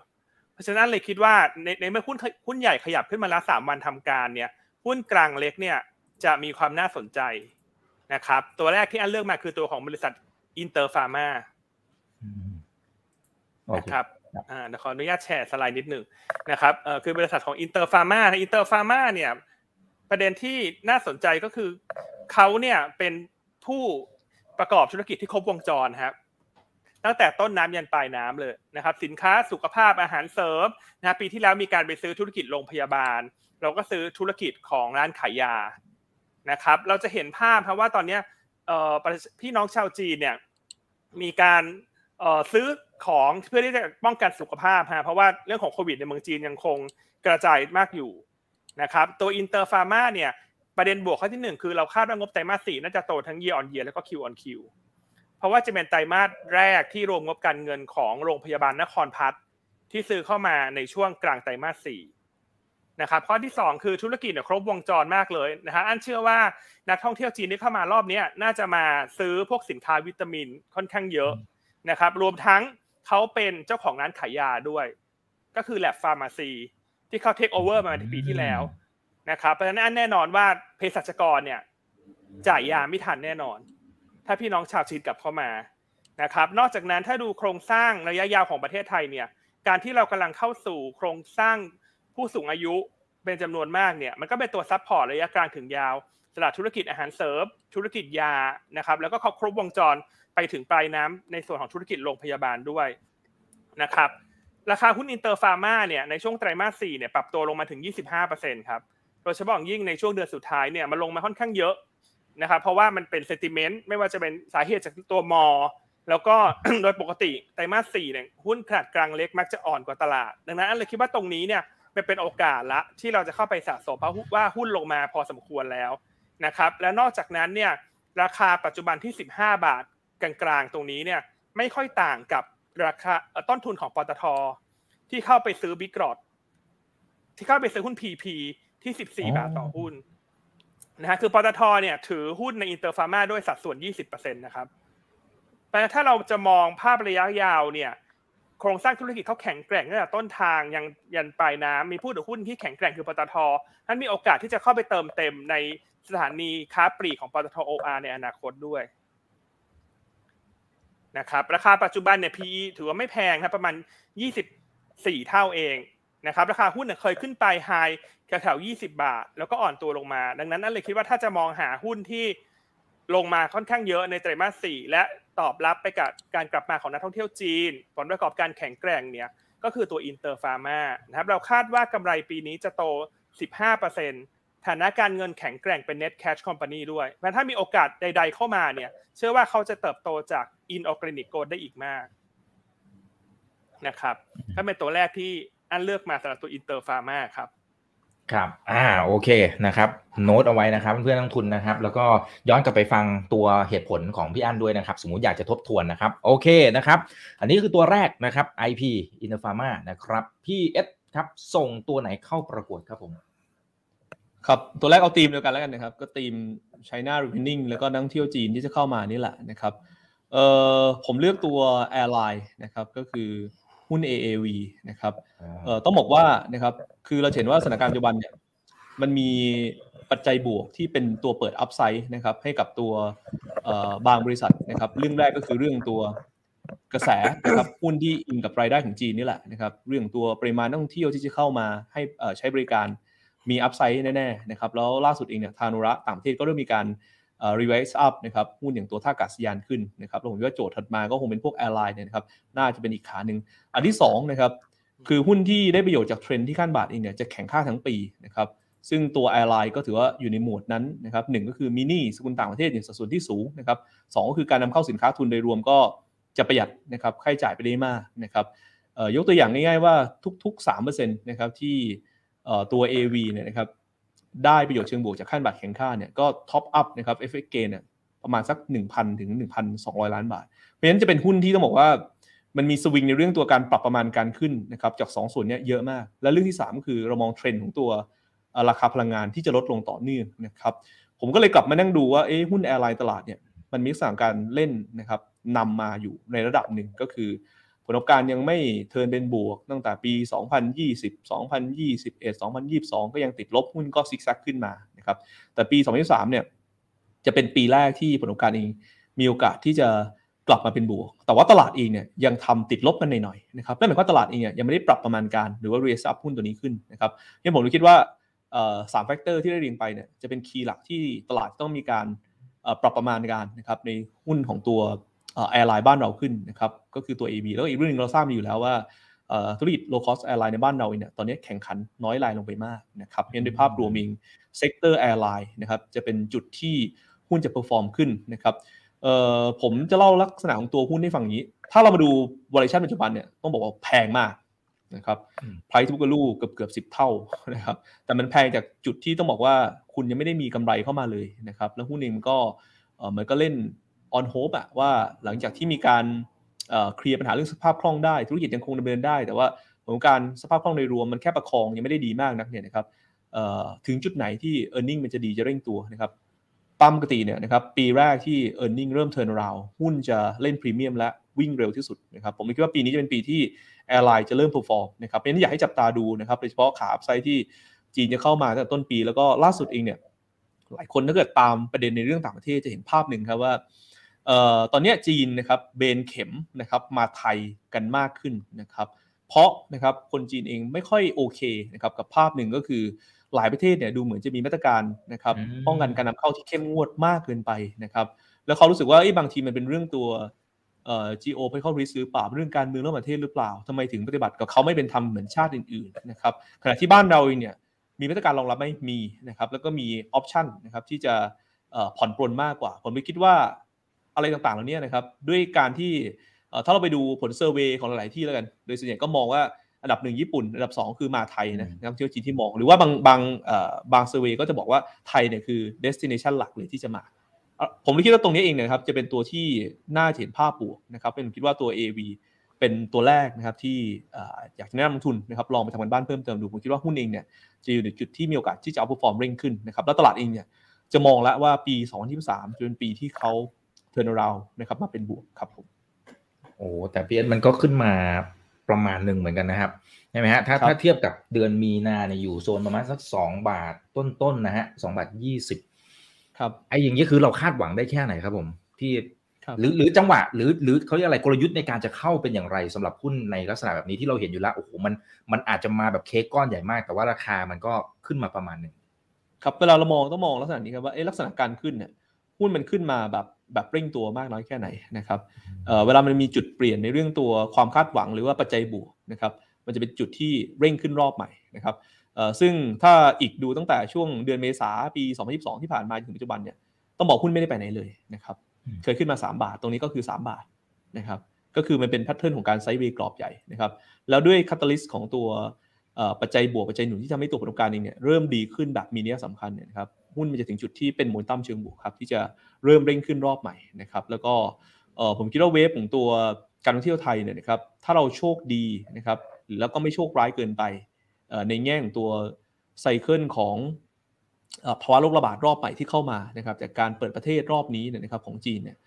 เพราะฉะนั้นเลยคิดว่าในในเมื่อหุ้นหุ้นใหญ่ขยับขึ้นมาแล้วสามวันทำการเนี่ยหุ้นกลางเล็กเนี่ยจะมีความน่าสนใจนะครับตัวแรกที่อันเลือกมาคือตัวของบริษัทอินเตอร์ฟาร์มาอืมโอนะเคครับครับอ่าเดี๋ยวขออนุญาตแชร์สไลด์นิดหนึ่งนะครับเอ่อคือบริษัทของอินเตอร์ฟาร์มาอินเตอร์ฟาร์มาเนี่ย ประเด็นที่น่าสนใจก็คือเขาเนี่ยเป็นผู้ประกอบธุรกิจที่ครบวงจรครับตั้งแต่ต้นน้ำยันปลายน้ำเลยนะครับ สินค้าสุขภาพอาหารเสริมนะปีที่แล้วมีการไปซื้อธุรกิจโรงพยาบาล เราก็ซื้อธุรกิจของร้านขายยานะครับ เราจะเห็นภาพครับว่าตอนนี้พี่น้องชาวจีนเนี่ยมีการซื้อของเพื่อที่จะป้องกันสุขภาพฮะเพราะว่าเรื่องของโควิดในเมืองจีนยังคงกระจายมากอยู่ นะครับตัวอินเตอร์ฟาร์มาเนี่ยประเด็นบวกข้อที่หนึ่งคือเราคาดว่างบไตรมาสสี่น่าจะโตทั้ง year on year แล้วก็ Q on Q เพราะว่าจะเป็นไตรมาสแรกที่รวมงบการเงินของโรงพยาบาลนครพัฒน์ที่ซื้อเข้ามาในช่วงกลางไตรมาสสี่นะครับข้อที่สองคือธุรกิจเนี่ยครบวงจรมากเลยนะฮะอันเชื่อว่านักท่องเที่ยวจีนที่เข้ามารอบนี้น่าจะมาซื้อพวกสินค้าวิตามินค่อนข้างเยอะนะครับรวมทั้งเขาเป็นเจ้าของร้านขายยาด้วย ก็คือแลบฟาร์มาซี ที่เขาเทคโอเวอร์มาในปีที่แล้วนะครับเพราะฉะนั้นอันแน่นอนว่าเภสัชกรเนี่ยจ่ายยาไม่ทันแน่นอน ถ้าพี่น้องชาวจีนกลับเข้ามานะครับ นอกจากนั้นถ้าดูโครงสร้างระยะยาวของประเทศไทยเนี่ย การที่เรากำลังเข้าสู่โครงสร้างผู้สูงอายุเป็นจำนวนมากเนี่ย มันก็เป็นตัว support ระยะกลางถึงยาวสำหรับธุรกิจอาหารเสริมธุรกิจยานะครับ แล้วก็ครบวงจรไปถึงปลายน้ำในส่วนของธุรกิจโรงพยาบาลด้วยนะครับ ราคาหุ้นอินเตอร์ฟาร์มาเนี่ยในช่วงไตรมาส4เนี่ยปรับตัวลงมาถึง 25%ครับโดยเฉพาะอย่างยิ่งในช่วงเดือนสุดท้ายเนี่ยมันลงมาค่อนข้างเยอะนะครับเพราะว่ามันเป็น sentiment ไม่ว่าจะเป็นสาเหตุจากตัวมอ แล้วก็โดยปกติไตรมาสสี่เนี่ยหุ้นขนาดกลางเล็กมักจะอ่อนกว่าตลาด ดังนั้นเลยคิดว่าตรงนี้เนี่ยมันเป็นโอกาสละที่เราจะเข้าไปสะสมเพราะว่าหุ้นลงมาพอสมควรแล้วนะครับและนอกจากนั้นเนี่ยราคาปัจจุบันที่ 15 บาทกลางๆตรงนี้เนี่ยไม่ค่อยต่างกับ ราคาเอ่อต้นทุนของปตท ที่เข้าไปซื้อ big lot ที่เข้าไปซื้อหุ้น PP ที่14บาทต่อหุ้นนะฮะคือปตทเนี่ย ถือหุ้นในอินเตอร์ฟาร์มาด้วยสัดส่วน20%นะครับเพราะฉะนั้นถ้าเราจะมองภาพระยะยาวเนี่ย โครงสร้างธุรกิจเขาแข็งแกร่งตั้งแต่ต้นทางยังยันปลายน้ำมีผู้ถือหุ้นที่แข็งแกร่งคือปตทนั้นมีโอกาสที่จะเข้าไปเติมเต็มในสถานีค้าปลีกของปตท OR ในอนาคตด้วย นะครับราคาปัจจุบันเนี่ย PE ถือว่าไม่แพงครับประมาณ 24 เท่าเองนะครับราคาหุ้นเนี่ยเคยขึ้นไปไฮแถวๆ20 บาท แล้วก็อ่อนตัวลงมา ดังนั้นนั่นเลยคิดว่าถ้าจะมองหาหุ้นที่ลงมาค่อนข้างเยอะในไตรมาส4และตอบรับไปกับการกลับมาของนักท่องเที่ยวจีน ผลประกอบการแข็งแกร่งเนี่ยก็คือตัวอินเตอร์ฟาร์มานะครับเราคาดว่ากำไรปีนี้จะโต 15% ฐานะการเงินแข็งแกร่งเป็น net cash company ด้วยเพราะถ้ามีโอกาสใด ๆ เข้ามาเนี่ย เชื่อว่าเขาจะเติบโตจาก inorganic growth ได้อีกมากนะครับก็เป็นตัวแรกที่อันเลือกมาสำหรับตัวอินเตอร์ฟาร์มาครับครับอ่าโอเคนะครับโน้ตเอาไว้นะครับเพื่อนนักทุนนะครับ แล้วก็ย้อนกลับไปฟังตัวเหตุผลของพี่อั้นด้วยนะครับ สมมติอยากจะทบทวนนะครับ โอเคนะครับ อันนี้คือตัวแรกนะครับ IP i n n o p h a r m a นะครับพี่เอสครับส่งตัวไหนเข้าประกวดครับผม ครับตัวแรกเอาธีมเดียวกันแล้วกันนะครับ ก็ธีม China Reopening แล้วก็นักท่องเที่ยวจีนที่จะเข้ามานี่แหละนะครับเอ่อผมเลือกตัว Airline นะครับก็คือหุ้น AAV นะครับเอ่อต้องบอกว่านะครับคือเราเห็นว่าสถานการณ์ปัจจุบันเนี่ยมันมีปัจจัยบวกที่เป็นตัวเปิด upside นะครับให้กับตัวเอ่อบางบริษัทนะครับเรื่องแรกก็คือเรื่องตัวกระแสนะครับหุ้นที่อิงกับรายได้ของจีนนี่แหละนะครับเรื่องตัวปริมาณนักท่องเที่ยวที่จะเข้ามาให้เอ่อใช้บริการ มี upside แน่ๆนะครับแล้วล่าสุดเองเนี่ยทานุระต่างประเทศก็เริ่มมีการเอ่อ revise up นะครับหุ้นอย่างตัวท่าอากาศยานขึ้นนะครับแล้วผมคิดว่าโจทย์ถัดมาก็คงเป็นพวก airline เนี่ยนะครับน่าจะเป็นอีกขาหนึ่งอันที่สองนะครับคือหุ้นที่ได้ประโยชน์จากเทรนด์ที่ค่าเงินบาทเองเนี่ยจะแข็งค่าทั้งปีนะครับซึ่งตัว airline ก็ถือว่าอยู่ในหมวดนั้นนะครับหนึ่งก็คือมีหนี้สกุลต่างประเทศอย่างสัดส่วนที่สูงนะครับสองก็คือการนำเข้าสินค้าทุนโดยรวมก็จะประหยัดนะครับค่าใช้จ่ายไปได้มากนะครับยกตัวอย่างง่ายๆว่าทุกๆ3%นะครับที่ ตัว AAV เนี่ยนะครับได้ประโยชน์เชิงบวกจากค่าเงินบาทแข็งค่าเนี่ยก็ top up นะครับ FX gain เนี่ยประมาณสัก 1,000 ถึง 1,200 ล้านบาท เพราะฉะนั้นจะเป็นหุ้นที่ต้องบอกว่ามันมีสวิงในเรื่องตัวการปรับประมาณการขึ้นนะครับจาก 2 ส่วนเนี้ยเยอะมาก และเรื่องที่ 3 ก็คือเรามองเทรนด์ของตัวราคาพลังงานที่จะลดลงต่อเนื่องนะครับผมก็เลยกลับมานั่งดูว่าเอ๊ะหุ้น airline ตลาดเนี่ยมันมีลักษณะการเล่นนะครับนำมาอยู่ในระดับหนึ่งก็คือ ผลประกอบการยังไม่ turn เป็นบวกตั้งแต่ปี 2020 2021 2022 ก็ยังติดลบหุ้นก็ซิกแซกขึ้นมานะครับแต่ปี 2023 เนี่ยจะเป็นปีแรกที่ผลประกอบการเองมีโอกาสที่จะกลับมาเป็นบวก แต่ว่าตลาดเองเนี่ยยังทำติดลบกันหน่อยๆนะครับนั่นหมายความว่าตลาดเองเนี่ยยังไม่ได้ปรับประมาณการหรือว่า raise up หุ้นตัวนี้ขึ้นนะครับยังผมคิดว่าสาม factor ที่ได้เรียงไปเนี่ยจะเป็น key หลักที่ตลาดต้องมีการปรับประมาณการนะครับในหุ้นของตัว airline บ้านเราขึ้นนะครับก็คือตัว AAV แล้วก็อีกเรื่องหนึงเราทราบดีอยู่แล้วว่าเอ่อธุรกิจ low cost airline ในบ้านเราเนี่ยตอนนี้แข่งขันน้อยรายลงไปมากนะครับเพราะฉะนั้นด้วยภาพรวมเอง sector airline นะครับจะเป็นจุดที่หุ้นจะ perform ขึ้นนะครับเอ่อผมจะเล่าลักษณะของตัวหุ้นให้ฟังอย่างนี้ ถ้าเรามาดู valuation ปัจจุบันเนี่ยต้องบอกว่าแพงมากนะครับอืม price to book value เกือบเกือบสิบเท่านะครับแต่มันแพงจากจุดที่ต้องบอกว่าคุณยังไม่ได้มีกำไรเข้ามาเลยนะครับแล้วหุ้นเองมันก็เอ่อมันก็เล่น on hope อะว่าหลังจากที่มีการเคลียร์ปัญหาเรื่องสภาพคล่องได้ ธุรกิจยังคงดำเนินได้ แต่ว่าผลของการสภาพคล่องโดยรวมมันแค่ประคองยังไม่ได้ดีมากนักเนี่ยนะครับถึงจุดไหนที่ e a r n i n g มันจะดีจะเร่งตัวนะครับตามปกติเนี่ยนะครับปีแรกที่ earning เริ่ม turn around หุ้นจะเล่นพรีเมียมและวิ่งเร็วที่สุดนะครับผมคิดว่าปีนี้จะเป็นปีที่ airline จะเริ่ม perform นะครับเพราะฉะนั้นอยากให้จับตาดูนะครับโดยเฉพาะขา upside ที่จีนจะเข้ามาตั้งแต่ต้นปี แล้วก็ล่าสุดเองเนี่ยหลายคนถ้าเกิดตามประเด็นในเรื่องต่างประเทศจะเห็นภาพหนึ่งครับว่า ตอนเนี้ยจีนนะครับเบนเข็มนะครับมาไทยกันมากขึ้นนะครับ เพราะนะครับคนจีนเองไม่ค่อยโอเคนะครับกับภาพหนึ่งก็คือหลายประเทศเนี่ยดูเหมือนจะมีมาตรการนะครับอืมป้องกันการนำเข้าที่เข้มงวดมากเกินไปนะครับ แล้วเขารู้สึกว่าเอ้ยบางทีมันเป็นเรื่องตัวเอ่อ geopolitical risk หรือเปล่าเรื่องการเมืองระหว่างประเทศหรือเปล่าทำไมถึงปฏิบัติกับเขาไม่เป็นธรรมเหมือนชาติอื่นๆนะครับขณะที่บ้านเราเองเนี่ยมีมาตรการรองรับไม่มีนะครับแล้วก็มีออปชันนะครับที่จะเอ่อผ่อนปรนมากกว่า ผมไม่คิดว่า อะไรต่างๆเหล่านี้นะครับ ด้วยการที่เอ่อถ้าเราไปดูผลเซอร์เวยของหลายๆที่แล้วกัน โดยส่วนใหญ่ก็มองว่าอันดับหนึ่งญี่ปุ่น อันดับสองคือมาไทยนะนักท่องเที่ยวจีนที่มอง หรือว่าบางบางเอ่อบางเซอร์เวยก็จะบอกว่าไทยเนี่ยคือ destination หลักเลยที่จะมาเอ่อผมเลยคิดว่าตรงนี้เองเนยนะครับจะเป็นตัวที่น่าจะเห็นภาพบวกนะครับเป็นคิดว่าตัว AV เป็นตัวแรกนะครับที่เอ่ออยากจะแนะนำลงทุนนะครับลองไปทำกันบ้านเพิ่มเติมดูผมคิดว่าหุ้นเองเนี่ยจะอยู่ในจุดที่มีโอกาสที่จะเอา perform เร่งขึ้นนะครับแล้วตลาดเองเนี่ยจะมองแล้วว่าปี 2023จะเป็นปีที่เขา turn around นะครับมาเป็นบวกครับผมโอ้แต่พีเอสมันก็ขึ้นมาประมาณหนึ่งเหมือนกันนะครับใช่ไหมฮะถ้าครับถ้าเทียบกับเดือนมีนาเนี่ยอยู่โซนประมาณสักสองบาทต้นๆนะฮะสองบาทยี่สิบครับไอ้อย่างนี้คือเราคาดหวังได้แค่ไหนครับผมที่ครับหรือหรือจังหวะหรือหรือเขาเรียกอะไรกลยุทธ์ในการจะเข้าเป็นอย่างไรสำหรับหุ้นในลักษณะแบบนี้ที่เราเห็นอยู่แล้วโอ้โหมันมันอาจจะมาแบบเค้กก้อนใหญ่มาก แต่ว่าราคามันก็ขึ้นมาประมาณหนึ่งครับเวลาเรามองต้องมองลักษณะนี้ครับว่าเอ๊ะลักษณะการขึ้นเนี่ยหุ้นมันขึ้นมาแบบ แบบเร่งตัวมากน้อยแค่ไหนนะครับเอ่อเวลามันมีจุดเปลี่ยนในเรื่องตัวความคาดหวังหรือว่าปัจจัยบวกนะครับ มันจะเป็นจุดที่เร่งขึ้นรอบใหม่นะครับเอ่อซึ่งถ้าอีกดูตั้งแต่ช่วงเดือนเมษาปี 2022 ที่ผ่านมาจนถึงปัจจุบันเนี่ยต้องบอกหุ้นไม่ได้ไปไหนเลยนะครับอืมเคยขึ้นมา 3 บาท ตรงนี้ก็คือ 3 บาทนะครับ ก็คือมันเป็น pattern ของการ sideway กรอบใหญ่นะครับ แล้วด้วย catalyst ของตัวปัจจัยบวกปัจจัยหนุนที่ทำให้ตัวผลประกอบการเองเนี่ยเริ่มดีขึ้นแบบมีนัยสำคัญเนี่ยครับ หุ้นมันจะถึงจุดที่เป็นโมเมนตัมเชิงบวกครับที่จะเริ่มเร่งขึ้นรอบใหม่นะครับแล้วก็ผมคิดว่า wave ของตัวการท่องเที่ยวไทยเนี่ยนะครับถ้าเราโชคดีนะครับแล้วก็ไม่โชคร้ายเกินไปในแง่ของตัว cycle ของภาวะโรคระบาดรอบใหม่ที่เข้ามานะครับจากการเปิดประเทศรอบนี้เนี่ยนะครับของจีนเนี่ย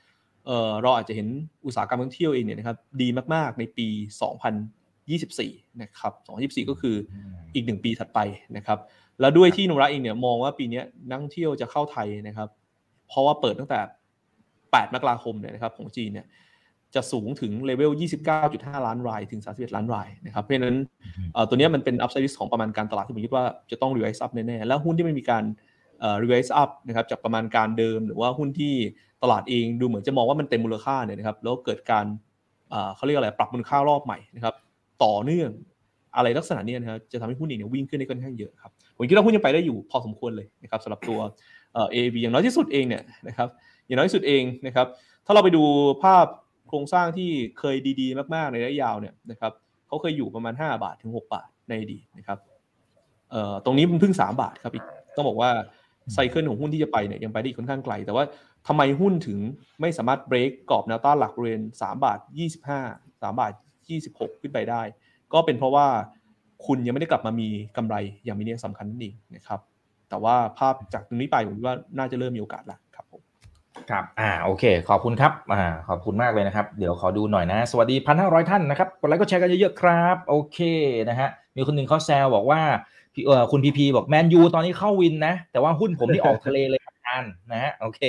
เราอาจจะเห็นอุตสาหกรรมท่องเที่ยวเองเนี่ยนะครับดีมากๆในปี 2024 นะครับ 2024 ก็คืออีกหนึ่งปีถัดไปนะครับ แล้วด้วยที่นุระเองเนี่ยมองว่าปีนี้นักท่องเที่ยวจะเข้าไทยนะครับ เพราะว่าเปิดตั้งแต่ 8 มกราคมเนี่ยนะครับของจีนเนี่ยจะสูงถึงเลเวล 29.5 ล้านราย ถึง 31 ล้านรายนะครับเพราะฉะนั้นตัวนี้มันเป็น upside risk ของประมาณการตลาดที่ผมคิดว่าจะต้อง revise up แน่ๆแล้วหุ้นที่ไม่มีการ revise up นะครับจากประมาณการเดิม หรือว่าหุ้นที่ตลาดเองดูเหมือนจะมองว่ามันเต็มมูลค่าเนี่ยนะครับแล้วเกิดการเขาเรียกอะไรปรับมูลค่ารอบใหม่นะครับต่อเนื่องอะไรลักษณะนี้นะครับจะทำให้หุ้นเองเนี่ยวิ่งขึ้นได้ค่อนข้างเยอะครับ ผมคิดว่าหุ้นยังไปได้อยู่พอสมควรเลยนะครับสำหรับตัวเอ AAB อย่างน้อยที่สุดเองเนี่ยนะครับอย่างน้อยที่สุดเองนะครับถ้าเราไปดูภาพโครงสร้างที่เคยดีๆ มากๆในระยะยาวเนี่ยนะครับเขาเคยอยู่ประมาณ 5 บาทถึง 6 บาทในอดีตนะครับเอ่อตรงนี้มันเพิ่ง 3 บาทครับอีกต้องบอกว่าไซเคิลของหุ้นที่จะไปเนี่ยยังไปได้ค่อนข้างไกล แต่ว่าทำไมหุ้นถึงไม่สามารถเบรกกรอบแนวต้านหลักบริเวณ3บาท25 3บาท26 ขึ้นไปได้ ก็เป็นเพราะว่า คุณยังไม่ได้กลับมามีกำไรอย่างมีนัยสำคัญนั่นเองนะครับ แต่ว่าภาพจากตรงนี้ไปผมว่าน่าจะเริ่มมีโอกาสแล้วครับผมครับอ่าโอเค ขอบคุณครับอ่าขอบคุณมากเลยนะครับ เดี๋ยวขอดูหน่อยนะ สวัสดีพันห้าร้อยท่านนะครับกดไลค์กดแชร์กันเยอะๆครับ โอเคนะฮะมีคนหนึ่งเขาแซวบอกว่าพี่เออคุณพีพีบอกแมนยูตอนนี้เข้าวินนะ แต่ว่าหุ้นผมที่ออกทะเลเลยครับอันนะฮะโอเค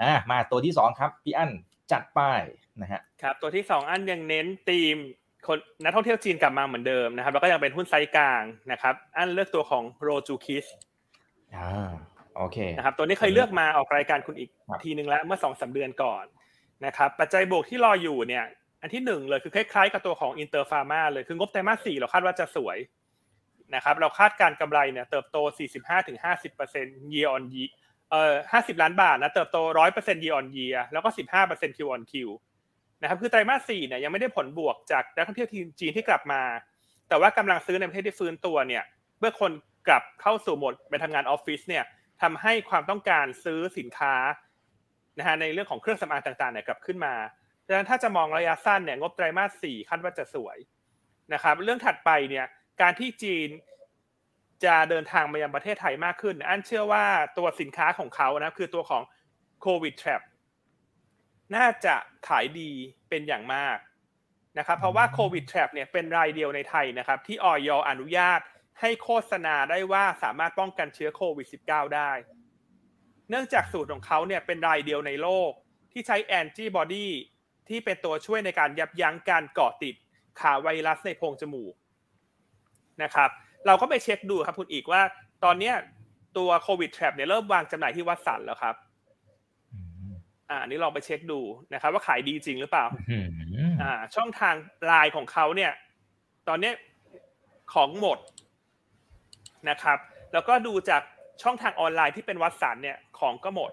อ่ามาตัวที่สองครับ พี่อันจัดป้ายนะฮะครับตัวที่สองอันยังเน้นธีม คนนักท่องเที่ยวจีนกลับมาเหมือนเดิมนะครับ แล้วก็ยังเป็นหุ้นไซกลางนะครับ อันเลือกตัวของโรจูคิสอ่าโอเคนะครับ ตัวนี้เคยเลือกมาออกรายการคุณอีกทีหนึ่งแล้วเมื่อสองสาเดือนก่อนนะครับปัจจัยบวกที่รออยู่เนี่ย อันที่หนึ่งเลยคือคล้ายๆกับตัวของอินเตอร์ฟาร์มาเลยคืองบไตรมาสสี่เราคาดว่าจะสวยนะครับ เราคาดการกำไรเนี่ยเติบโต 45-50% year on year เอ่อ50 ล้านบาทนะเติบโต 100% year on year แล้วก็ 15% Q on Q นะครับคือไตรมาสสี่เนี่ยยังไม่ได้ผลบวกจากนักท่องเที่ยวจีนที่กลับมา แต่ว่ากำลังซื้อในประเทศที่ฟื้นตัวเนี่ยเมื่อคนกลับเข้าสู่โหมดไปทำงานออฟฟิศเนี่ยทำให้ความต้องการซื้อสินค้านะฮะในเรื่องของเครื่องสำอางต่างๆเนี่ยกลับขึ้นมาดังนั้นถ้าจะมองระยะสั้นเนี่ยงบไตรมาสสี่คาดว่าจะสวยนะครับ เรื่องถัดไปเนี่ยการที่จีนจะเดินทางมายังประเทศไทยมากขึ้น อันเชื่อว่าตัวสินค้าของเขานะคือตัวของโควิดแทรัพ น่าจะขายดีเป็นอย่างมากนะครับเพราะว่าโควิดทรัพเนี่ยเป็นรายเดียวในไทยนะครับ ที่ออยอนุญาตให้โฆษณาได้ว่าสามารถป้องกันเชื้อโควิด -19 ได้ เนื่องจากสูตรของเขาเนี่ยเป็นรายเดียวในโลก ที่ใช้แอนติบอดีที่เป็นตัวช่วยในการยับยั้งการเกาะติดขาไวรัสในโพรงจมูกนะครับเราก็ไปเช็คดูครับคุณอีกว่า ตอนนี้ตัวโควิดแทรปเนี่ยเริ่มวางจำหน่ายที่วัดสันแล้วครับ อ่านี่ลองไปเช็คดูนะครับว่าขายดีจริงหรือเปล่าอ่า ช่องทางไลน์ของเขาเนี่ย ตอนนี้ของหมดนะครับ แล้วก็ดูจากช่องทางออนไลน์ที่เป็นวัดสันเนี่ยของก็หมด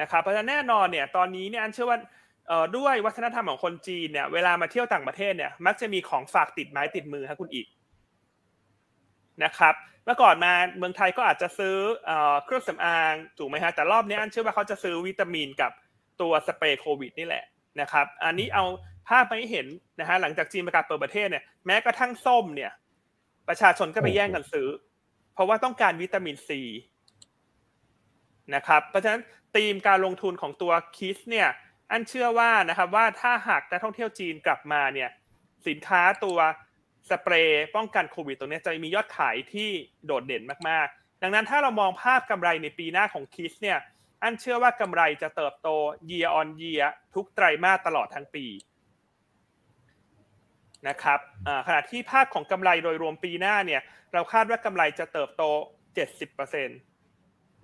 นะครับเพราะฉะนั้นแน่นอนเนี่ย ตอนนี้เนี่ยอันเชื่อว่าด้วยวัฒนธรรมของคนจีนเนี่ย เวลามาเที่ยวต่างประเทศเนี่ย มักจะมีของฝากติดไม้ติดมือครับคุณอีก นะครับ เมื่อก่อนมาเมืองไทยก็อาจจะซื้อเครื่องสำอางถูกไหมฮะแต่รอบนี้อันเชื่อว่าเขาจะซื้อวิตามินกับตัวสเปรย์โควิดนี่แหละนะครับ อันนี้เอาภาพมาให้เห็นนะฮะหลังจากจีนประกาศเปิดประเทศเนี่ยแม้กระทั่งส้มเนี่ย ประชาชนก็ไปแย่งกันซื้อ เพราะว่าต้องการวิตามินซีนะครับ เพราะฉะนั้นธีมการลงทุนของตัวคิสเนี่ยอันเชื่อว่านะครับว่าถ้าหากนักท่องเที่ยวจีนกลับมาเนี่ยสินค้าตัว สเปรย์ป้องกันโควิดตรงนี้จะมียอดขายที่โดดเด่นมากๆ ดังนั้นถ้าเรามองภาพกำไรในปีหน้าของคิสเนี่ยอันเชื่อว่ากำไรจะเติบโต year on year ทุกไตรมาสตลอดทั้งปีนะครับขณะที่ภาคของกำไรโดยรวมปีหน้าเนี่ยเราคาดว่ากำไรจะเติบโต 70%น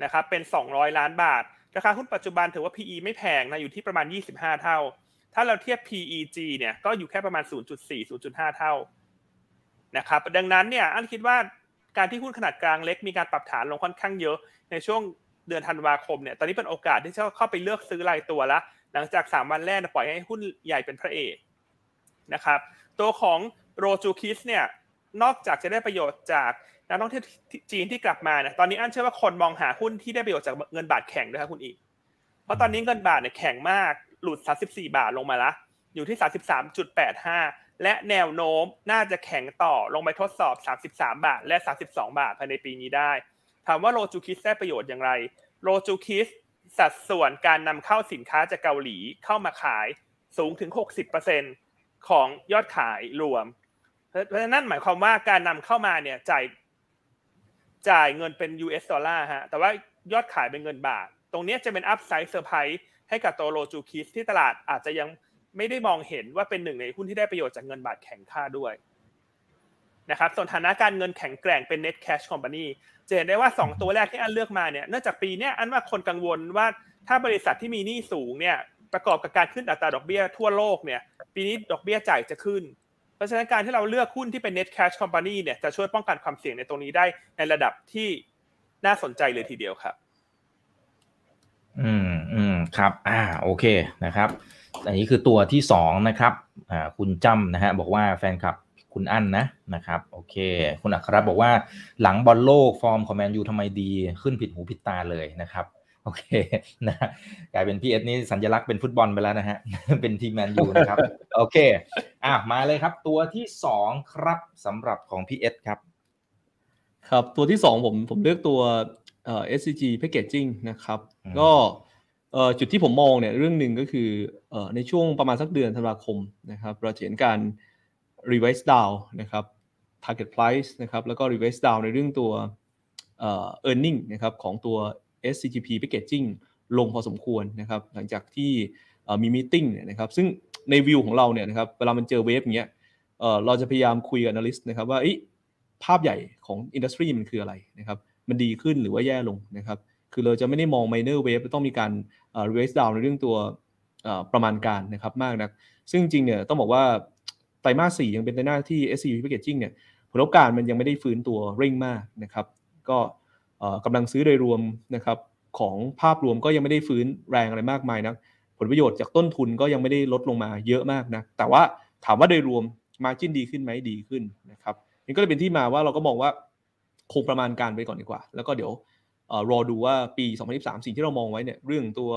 ะครับเป็น 200 ล้านบาท ราคาหุ้นปัจจุบันถือว่า PE ไม่แพงนะอยู่ที่ประมาณ 25 เท่า ถ้าเราเทียบ PEG เนี่ยก็อยู่แค่ประมาณ 0.4 0.5 เท่า นะครับดังนั้นเนี่ยอันคิดว่าการที่หุ้นขนาดกลางเล็กมีการปรับฐานลงค่อนข้างเยอะในช่วงเดือนธันวาคมเนี่ยตอนนี้เป็นโอกาสที่จะเข้าไปเลือกซื้อรายตัวแล้วหลังจาก 3 วันแรกปล่อยให้หุ้นใหญ่เป็นพระเอกนะครับตัวของโรจูคิสเนี่ยนอกจากจะได้ประโยชน์จากนักท่องเที่ยวจีนที่กลับมาเนี่ยตอนนี้อันเชื่อว่าคนมองหาหุ้นที่ได้ประโยชน์จากเงินบาทแข็งด้วยครับคุณอีก เพราะตอนนี้เงินบาทเนี่ยแข็งมากหลุด 34 บาทลงมาละอยู่ที่ 33.85 และแนวโน้มน่าจะแข็งต่อลงไปทดสอบ 33 บาท และ 32 บาทภายในปีนี้ได้ ถามว่าโรจูคิสได้ประโยชน์อย่างไรโรจูคิสสัดส่วนการนำเข้าสินค้าจากเกาหลีเข้ามาขายสูงถึง 60%ของยอดขายรวม เพราะฉะนั้นหมายความว่าการนำเข้ามาเนี่ยจ่ายจ่ายเงินเป็น US ดอลลาร์ฮะ แต่ว่ายอดขายเป็นเงินบาท ตรงนี้จะเป็น upside surprise ให้กับตัวโรจูคิสที่ตลาดอาจจะยัง ไม่ได้มองเห็นว่าเป็นหนึ่งในหุ้นที่ได้ประโยชน์จากเงินบาทแข็งค่าด้วยนะครับส่วนฐานะการเงินแข็งแกร่งเป็น net cash company จะเห็นได้ว่า 2 ตัวแรกที่อันเลือกมาเนี่ยเนื่องจากปีนี้อันว่าคนกังวลว่าถ้าบริษัทที่มีหนี้สูงเนี่ยประกอบกับการขึ้นอัตราดอกเบี้ยทั่วโลกเนี่ยปีนี้ดอกเบี้ยจ่ายจะขึ้น เพราะฉะนั้นการที่เราเลือกหุ้นที่เป็น net cash company เนี่ยจะช่วยป้องกันความเสี่ยงในตรงนี้ได้ในระดับที่น่าสนใจเลยทีเดียวครับ อืมอืมครับ อ่า โอเคนะครับ อันนี้คือตัวที่สองนะครับอ่าคุณจ้ำนะฮะบอกว่าแฟนคลับคุณอั้นนะนะครับโอเค คุณอัครบอกว่าหลังบอลโลกฟอร์มของแมนยูทำไมดีขึ้นผิดหูผิดตาเลยนะครับโอเคนะกลายเป็นพีเอสนี่สัญลักษณ์เป็นฟุตบอลไปแล้วนะฮะ เป็นทีมแมนยูนะครับ โอเค อะมาเลยครับ ตัวที่สองครับสำหรับของพีเอสครับ ครับตัวที่สองผมผมเลือกตัวเอ่อ SCG Packaging นะครับอืมก็เอ่อ จุดที่ผมมองเนี่ยเรื่องหนึ่งก็คืออในช่วงประมาณสักเดือนธันวาคมนะครับเราเห็นการ revise down นะครับ target price นะครับแล้วก็ revise down ในเรื่องตัว earning นะครับของตัว SCGP Packaging ลงพอสมควรนะครับหลังจากที่มีมีติ้งเนี่ยนะครับซึ่งในวิวของเราเนี่ยนะครับเวลามันเจอเวฟอย่างเงี้ยเราจะพยายามคุยกับ analyst นะครับว่าภาพใหญ่ของอินดัสทรีมันคืออะไรนะครับมันดีขึ้นหรือว่าแย่ลงนะครับ คือเราจะไม่ได้มอง minor wave ต้องมีการเอ่อ raise down ในเรื่องตัวประมาณการนะครับมากนัก ซึ่งจริงเนี่ยต้องบอกว่าไตรมาสสี่ยังเป็นไตรมาสที่ SCP Packaging เนี่ยผลประกอบการมันยังไม่ได้ฟื้นตัวเร่งมากนะครับ ก็กำลังซื้อโดยรวมนะครับของภาพรวมก็ยังไม่ได้ฟื้นแรงอะไรมากมายนะผลประโยชน์จากต้นทุนก็ยังไม่ได้ลดลงมาเยอะมากนะแต่ว่าถามว่าโดยรวม margin ดีขึ้นไหมดีขึ้นนะครับนี่ก็เลยเป็นที่มาว่าเราก็มองว่าคงประมาณการไปก่อนดีกว่า แล้วก็เดี๋ยว รอดูว่าปี 2023 สิ่งที่เรามองไว้เนี่ยเรื่องตัว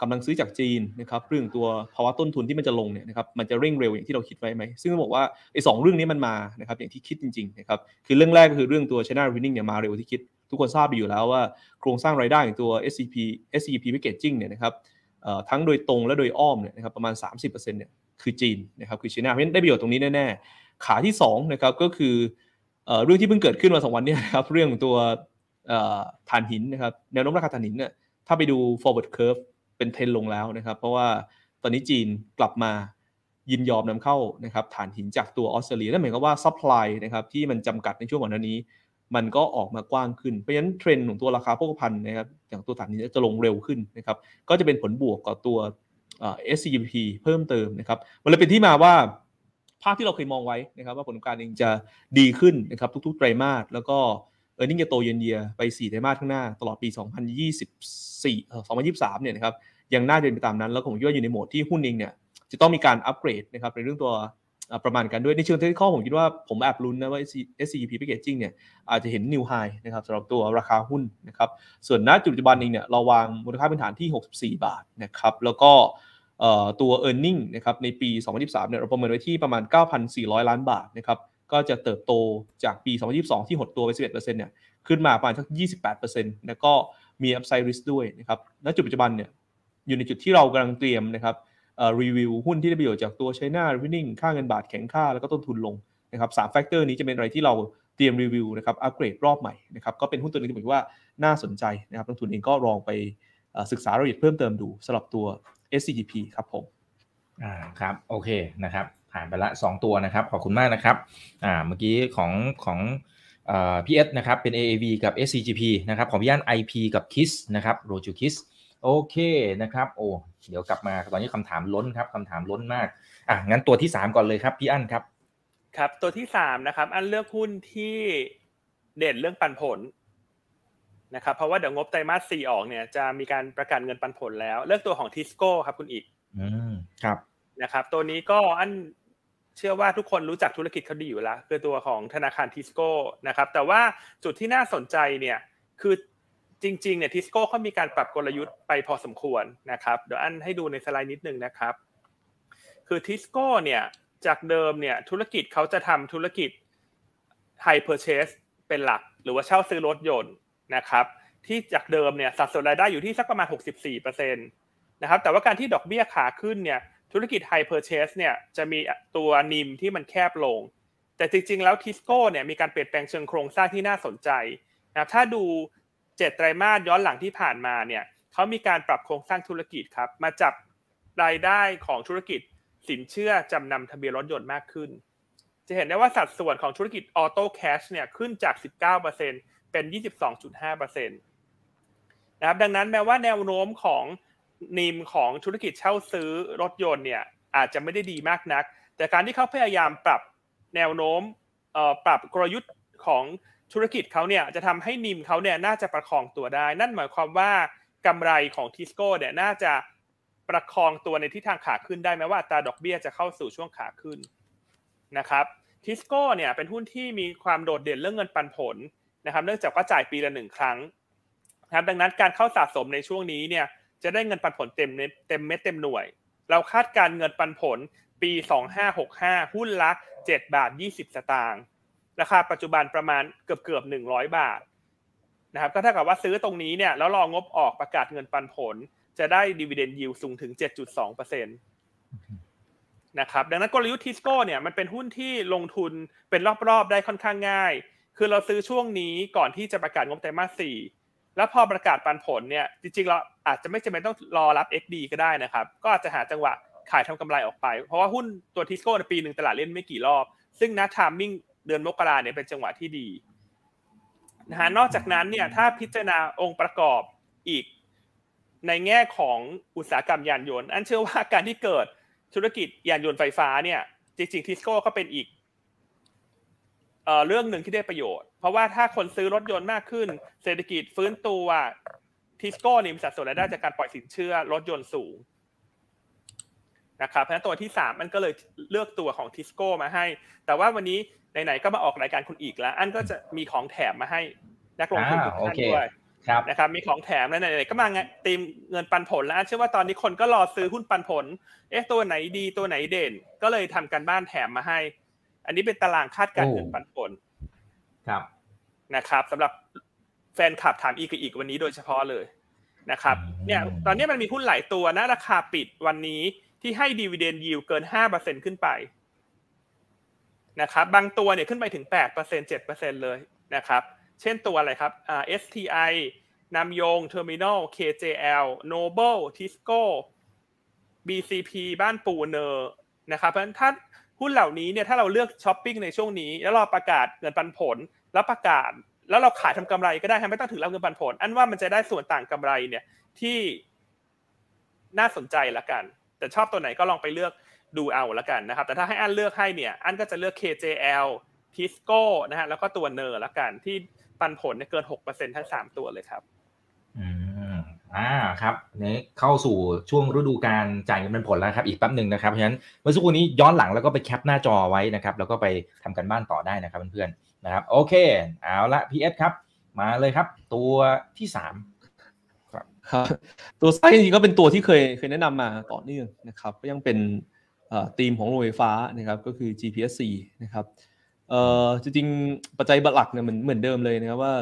กำลังซื้อจากจีนนะครับเรื่องตัวภาวะต้นทุนที่มันจะลงเนี่ยนะครับมันจะเร่งเร็วอย่างที่เราคิดไว้ไหมซึ่งต้องบอกว่าไอ้สองเรื่องนี้มันมานะครับอย่างที่คิดจริงๆนะครับคือเรื่องแรกก็คือเรื่องตัว China Revenue เนี่ยมาเร็วที่คิด ทุกคนทราบดีอยู่แล้วว่าโครงสร้างรายได้ของตัว SCP SCP Packaging เนี่ยนะครับทั้งโดยตรงและโดยอ้อมเนี่ยนะครับประมาณ 30%เนี่ยคือจีนนะครับคือจีนเพราะฉะนั้นได้ประโยชน์ตรงนี้แน่ๆขาที่2นะครับก็คือเรื่องที่เพิ่งเกิดขึ้นมาสองวันเนี่ยนะครับเรื่องตัว ถ่านหินนะครับแนวโน้มราคาถ่านหินเนี่ยถ้าไปดู forward curve เป็นเทรนด์ลงแล้วนะครับ เพราะว่าตอนนี้จีนกลับมายินยอมนำเข้านะครับถ่านหินจากตัวออสเตรเลียนั่นหมายความว่า supply นะครับที่มันจำกัดในช่วงก่อนหน้านี้ มันก็ออกมากว้างขึ้น เพราะฉะนั้นเทรนด์ของตัวราคาโภคภัณฑ์นะครับอย่างตัวถ่านหินจะลงเร็วขึ้นนะครับก็จะเป็นผลบวกกับตัวเอ่อ SCP เพิ่มเติมนะครับมันเลยเป็นที่มาว่าภาพที่เราเคยมองไว้นะครับ ว่าผลการเองจะดีขึ้นนะครับทุกๆไตรมาสแล้วก็ ออร์เน็งจะโตเยนเยียไป 4 ไตรมาสข้างหน้า ตลอดปี 2024เอ่อ2023 เนี่ยนะครับยังน่าเป็นไปตามนั้น แล้วผมคิดว่าอยู่ในโหมดที่หุ้นเองเนี่ยจะต้องมีการอัปเกรดนะครับในเรื่องตัวประมาณการด้วย ในเชิงเทคนิคผมคิดว่าผมแอบลุ้นนะว่า SCP Packaging เนี่ยอาจจะเห็น new high นะครับสำหรับตัวราคาหุ้นนะครับส่วนณจุดปัจจุบันเองเนี่ยเราวางมูลค่าพื้นฐานที่ 64 บาทนะครับแล้วก็เอ่อตัว e a r n i n g นะครับในปี 2023 เนี่ยเราประเมินไว้ที่ประมาณ 9,400 ล้านบาทนะครับ ก็จะเติบโตจากปี 2022 ที่หดตัวไป 11%เนี่ยขึ้นมาประมาณสัก 28%แล้วก็มี upside risk ด้วยนะครับณจุดปัจจุบันเนี่ยอยู่ในจุดที่เรากำลังเตรียมนะครับรีวิวหุ้นที่ได้ประโยชน์จากตัว China Revenue ค่าเงินบาทแข็งค่า แล้วก็ต้นทุนลงนะครับสาม factor นี้จะเป็นอะไรที่เราเตรียมรีวิวนะครับอัปเกรดรอบใหม่นะครับก็เป็นหุ้นตัวหนึงที่ผมว่าน่าสนใจนะครับนักลงทุนเองก็ลองไปศึกษารายละเอียดเพิ่มเติมดูสำหรับตัว SCGP ครับผมอ่าครับโอเคนะครับ ผ่านไปละ 2 ตัวนะครับ ขอบคุณมากนะครับอ่าเมื่อกี้ของของเอ่อพีเอสนะครับเป็น AAV กับ SCGP นะครับของพี่อัน IP กับ KISS นะครับ r o j u KISS โอเคนะครับโอ้เดี๋ยวกลับมาตอนนี้คำถามล้นครับคำถามล้นมากอะงั้นตัวที่ 3 ก่อนเลยครับพี่อันครับครับตัวที่สามนะครับ อันเลือกหุ้นที่เด่นเรื่องปันผลนะครับเพราะว่าเดี๋ยวงบไตรมาสสี่ออกเนี่ยจะมีการประกาศเงินปันผลแล้ว เลือกตัวของทิสโก้ครับคุณอีกอืมครับนะครับ ตัวนี้ก็อัน เชื่อว่าทุกคนรู้จักธุรกิจเขาดีอยู่แล้วคือตัวของธนาคารทิสโก้นะครับแต่ว่าจุดที่น่าสนใจเนี่ยคือจริงๆเนี่ยทิสโก้เขามีการปรับกลยุทธ์ไปพอสมควรนะครับเดี๋ยวอันให้ดูในสไลด์นิดนึงนะครับ คือทิสโก้เนี่ยจากเดิมเนี่ยธุรกิจเขาจะทำธุรกิจ high purchase เป็นหลัก หรือว่าเช่าซื้อรถยนต์นะครับ ที่จากเดิมเนี่ยสัดส่วนรายได้อยู่ที่สักประมาณ 64%นะครับแต่ว่าการที่ดอกเบี้ยขาขึ้นเนี่ย ธุรกิจ high purchase เนี่ยจะมีตัวนิมที่มันแคบลง แต่จริงๆ แล้วทิสโก้เนี่ยมีการเปลี่ยนแปลงเชิงโครงสร้างที่น่าสนใจนะครับถ้าดูเจ็ดไตรมาสย้อนหลังที่ผ่านมาเนี่ยเขามีการปรับโครงสร้างธุรกิจครับ มาจับรายได้ของธุรกิจสินเชื่อจำนำทะเบียนรถยนต์มากขึ้น จะเห็นได้ว่าสัดส่วนของธุรกิจออโต้แคชเนี่ยขึ้นจาก 19%เป็น 22.5%นะครับดังนั้นแม้ว่าแนวโน้มของ นิมของธุรกิจเช่าซื้อรถยนต์เนี่ยอาจจะไม่ได้ดีมากนัก แต่การที่เขาพยายามปรับแนวโน้มปรับกลยุทธ์ของธุรกิจเขาเนี่ยจะทำให้นิมเขาเนี่ยน่าจะประคองตัวได้ นั่นหมายความว่ากำไรของทิสโก้เนี่ยน่าจะประคองตัวในทิศทางขาขึ้นได้แม้ว่าตาดอกเบี้ยจะเข้าสู่ช่วงขาขึ้นนะครับทิสโก้เนี่ยเป็นหุ้นที่มีความโดดเด่นเรื่องเงินปันผลนะครับ เนื่องจากว่าจ่ายปีละหนึ่งครั้งนะครับดังนั้นการเข้าสะสมในช่วงนี้เนี่ย จะได้เงินปันผลเต็มเต็มเม็ดเต็มหน่วย เราคาดการเงินปันผลปี 2565 หุ้นละ 7 บาท 20 สตางค์ราคาปัจจุบันประมาณเกือบเกือบหนึ่งร้อยบาทนะครับก็เท่ากับว่าซื้อตรงนี้เนี่ยแล้วรองบออกประกาศเงินปันผล จะได้ดีเวเดนยิวสูงถึง 7.2%นะครับดังนั้นกลยุทธ์ทิสโก้เนี่ยมันเป็นหุ้นที่ลงทุนเป็นรอบๆ ได้ค่อนข้างง่าย คือเราซื้อช่วงนี้ก่อนที่จะประกาศงบไตรมาสสี่ แล้วพอประกาศปันผลเนี่ยจริงๆเราอาจจะไม่จำเป็นต้องรอรับ XD ก็ได้นะครับ ก็อาจจะหาจังหวะขายทำกำไรออกไป เพราะว่าหุ้นตัวทิสโก้ในปีหนึ่งตลาดเล่นไม่กี่รอบ ซึ่งนัดทามมิ่งเดือนมกราเนี่ยเป็นจังหวะที่ดีนะฮะนอกจากนั้นเนี่ยถ้าพิจารณาองค์ประกอบอีก ในแง่ของอุตสาหกรรมยานยนต์ อันเชื่อว่าการที่เกิดธุรกิจยานยนต์ไฟฟ้าเนี่ยจริงๆทิสโก้ก็เป็นอีก เอ่อเรื่องหนึ่งที่ได้ประโยชน์ เพราะว่าถ้าคนซื้อรถยนต์มากขึ้น เศรษฐกิจฟื้นตัวทิสโก้นี่มีสัดส่วนรายได้จากการปล่อยสินเชื่อรถยนต์สูงนะครับเพราะฉะนั้นตัวที่สามมันก็เลยเลือกตัวของทิสโก้มาให้ แต่ว่าวันนี้ไหนๆก็มาออกรายการคุณอีกแล้ว อันก็จะมีของแถมมาให้นักลงทุนทุกท่านด้วยนะครับมีของแถมแล้วไหนๆก็มาตีมเงินปันผลแล้วเชื่อว่าตอนนี้คนก็รอซื้อหุ้นปันผล เอ๊ะตัวไหนดีตัวไหนเด่น ก็เลยทำการบ้านแถมมาให้ อันนี้เป็นตารางคาดการเงินปันผลครับนะครับสำหรับแฟนคลับถามอีกอีกวันนี้โดยเฉพาะเลยนะครับเนี่ยตอนนี้มันมีหุ้นหลายตัวนะราคาปิดวันนี้ที่ให้ดีเวเดนยิวเกินห้าเปอร์เซ็นขึ้นไปนะครับบางตัวเนี่ยขึ้นไปถึงแปดเปอร์เซ็นเจ็ดเปอร์เซ็นเลยนะครับเช่นตัวอะไรครับอ่า STI นำยง Terminal KJL Noble Tisco BCP บ้านปู NER นะครับเพราะฉะนั้นถ้า หุ้นเหล่านี้เนี่ยถ้าเราเลือกช้อปปิ้งในช่วงนี้ แล้วเราประกาศเงินปันผล แล้วประกาศ แล้วเราขายทำกำไรก็ได้ไม่ต้องถือรับเงินปันผล อันว่ามันจะได้ส่วนต่างกำไรเนี่ยที่น่าสนใจละกัน แต่ชอบตัวไหนก็ลองไปเลือกดูเอาละกันนะครับ แต่ถ้าให้อันเลือกให้เนี่ยอันก็จะเลือก KJL Tisco นะฮะแล้วก็ตัว NER ละกันที่ปันผลเกินหกเปอร์เซ็นต์ทั้งสามตัวเลยครับ อืม อ่าครับนี่เข้าสู่ช่วงฤดูการจ่ายเงินเปันผลแล้วครับ อีกแป๊บหนึ่งนะครับเพราะฉะนั้นเมื่อสักครู่นี้ย้อนหลังแล้วก็ไปแคปหน้าจอไว้นะครับ แล้วก็ไปทำกันบ้านต่อได้นะครับเพื่อนๆนะครับ โอเค เอาละพีเอสครับ มาเลยครับ ตัวที่สามครับตัวไส้จริงก็เป็นตัวที่เคยเคยแนะนำมาต่อเนื่องนะครับ ก็ยังเป็นธีมของโรงไฟฟ้านะครับก็คือ GPSC นะครับเอ่อจริงๆปัจจัยหลักเนี่ยเหมือนเหมือนเดิมเลยนะครับว่า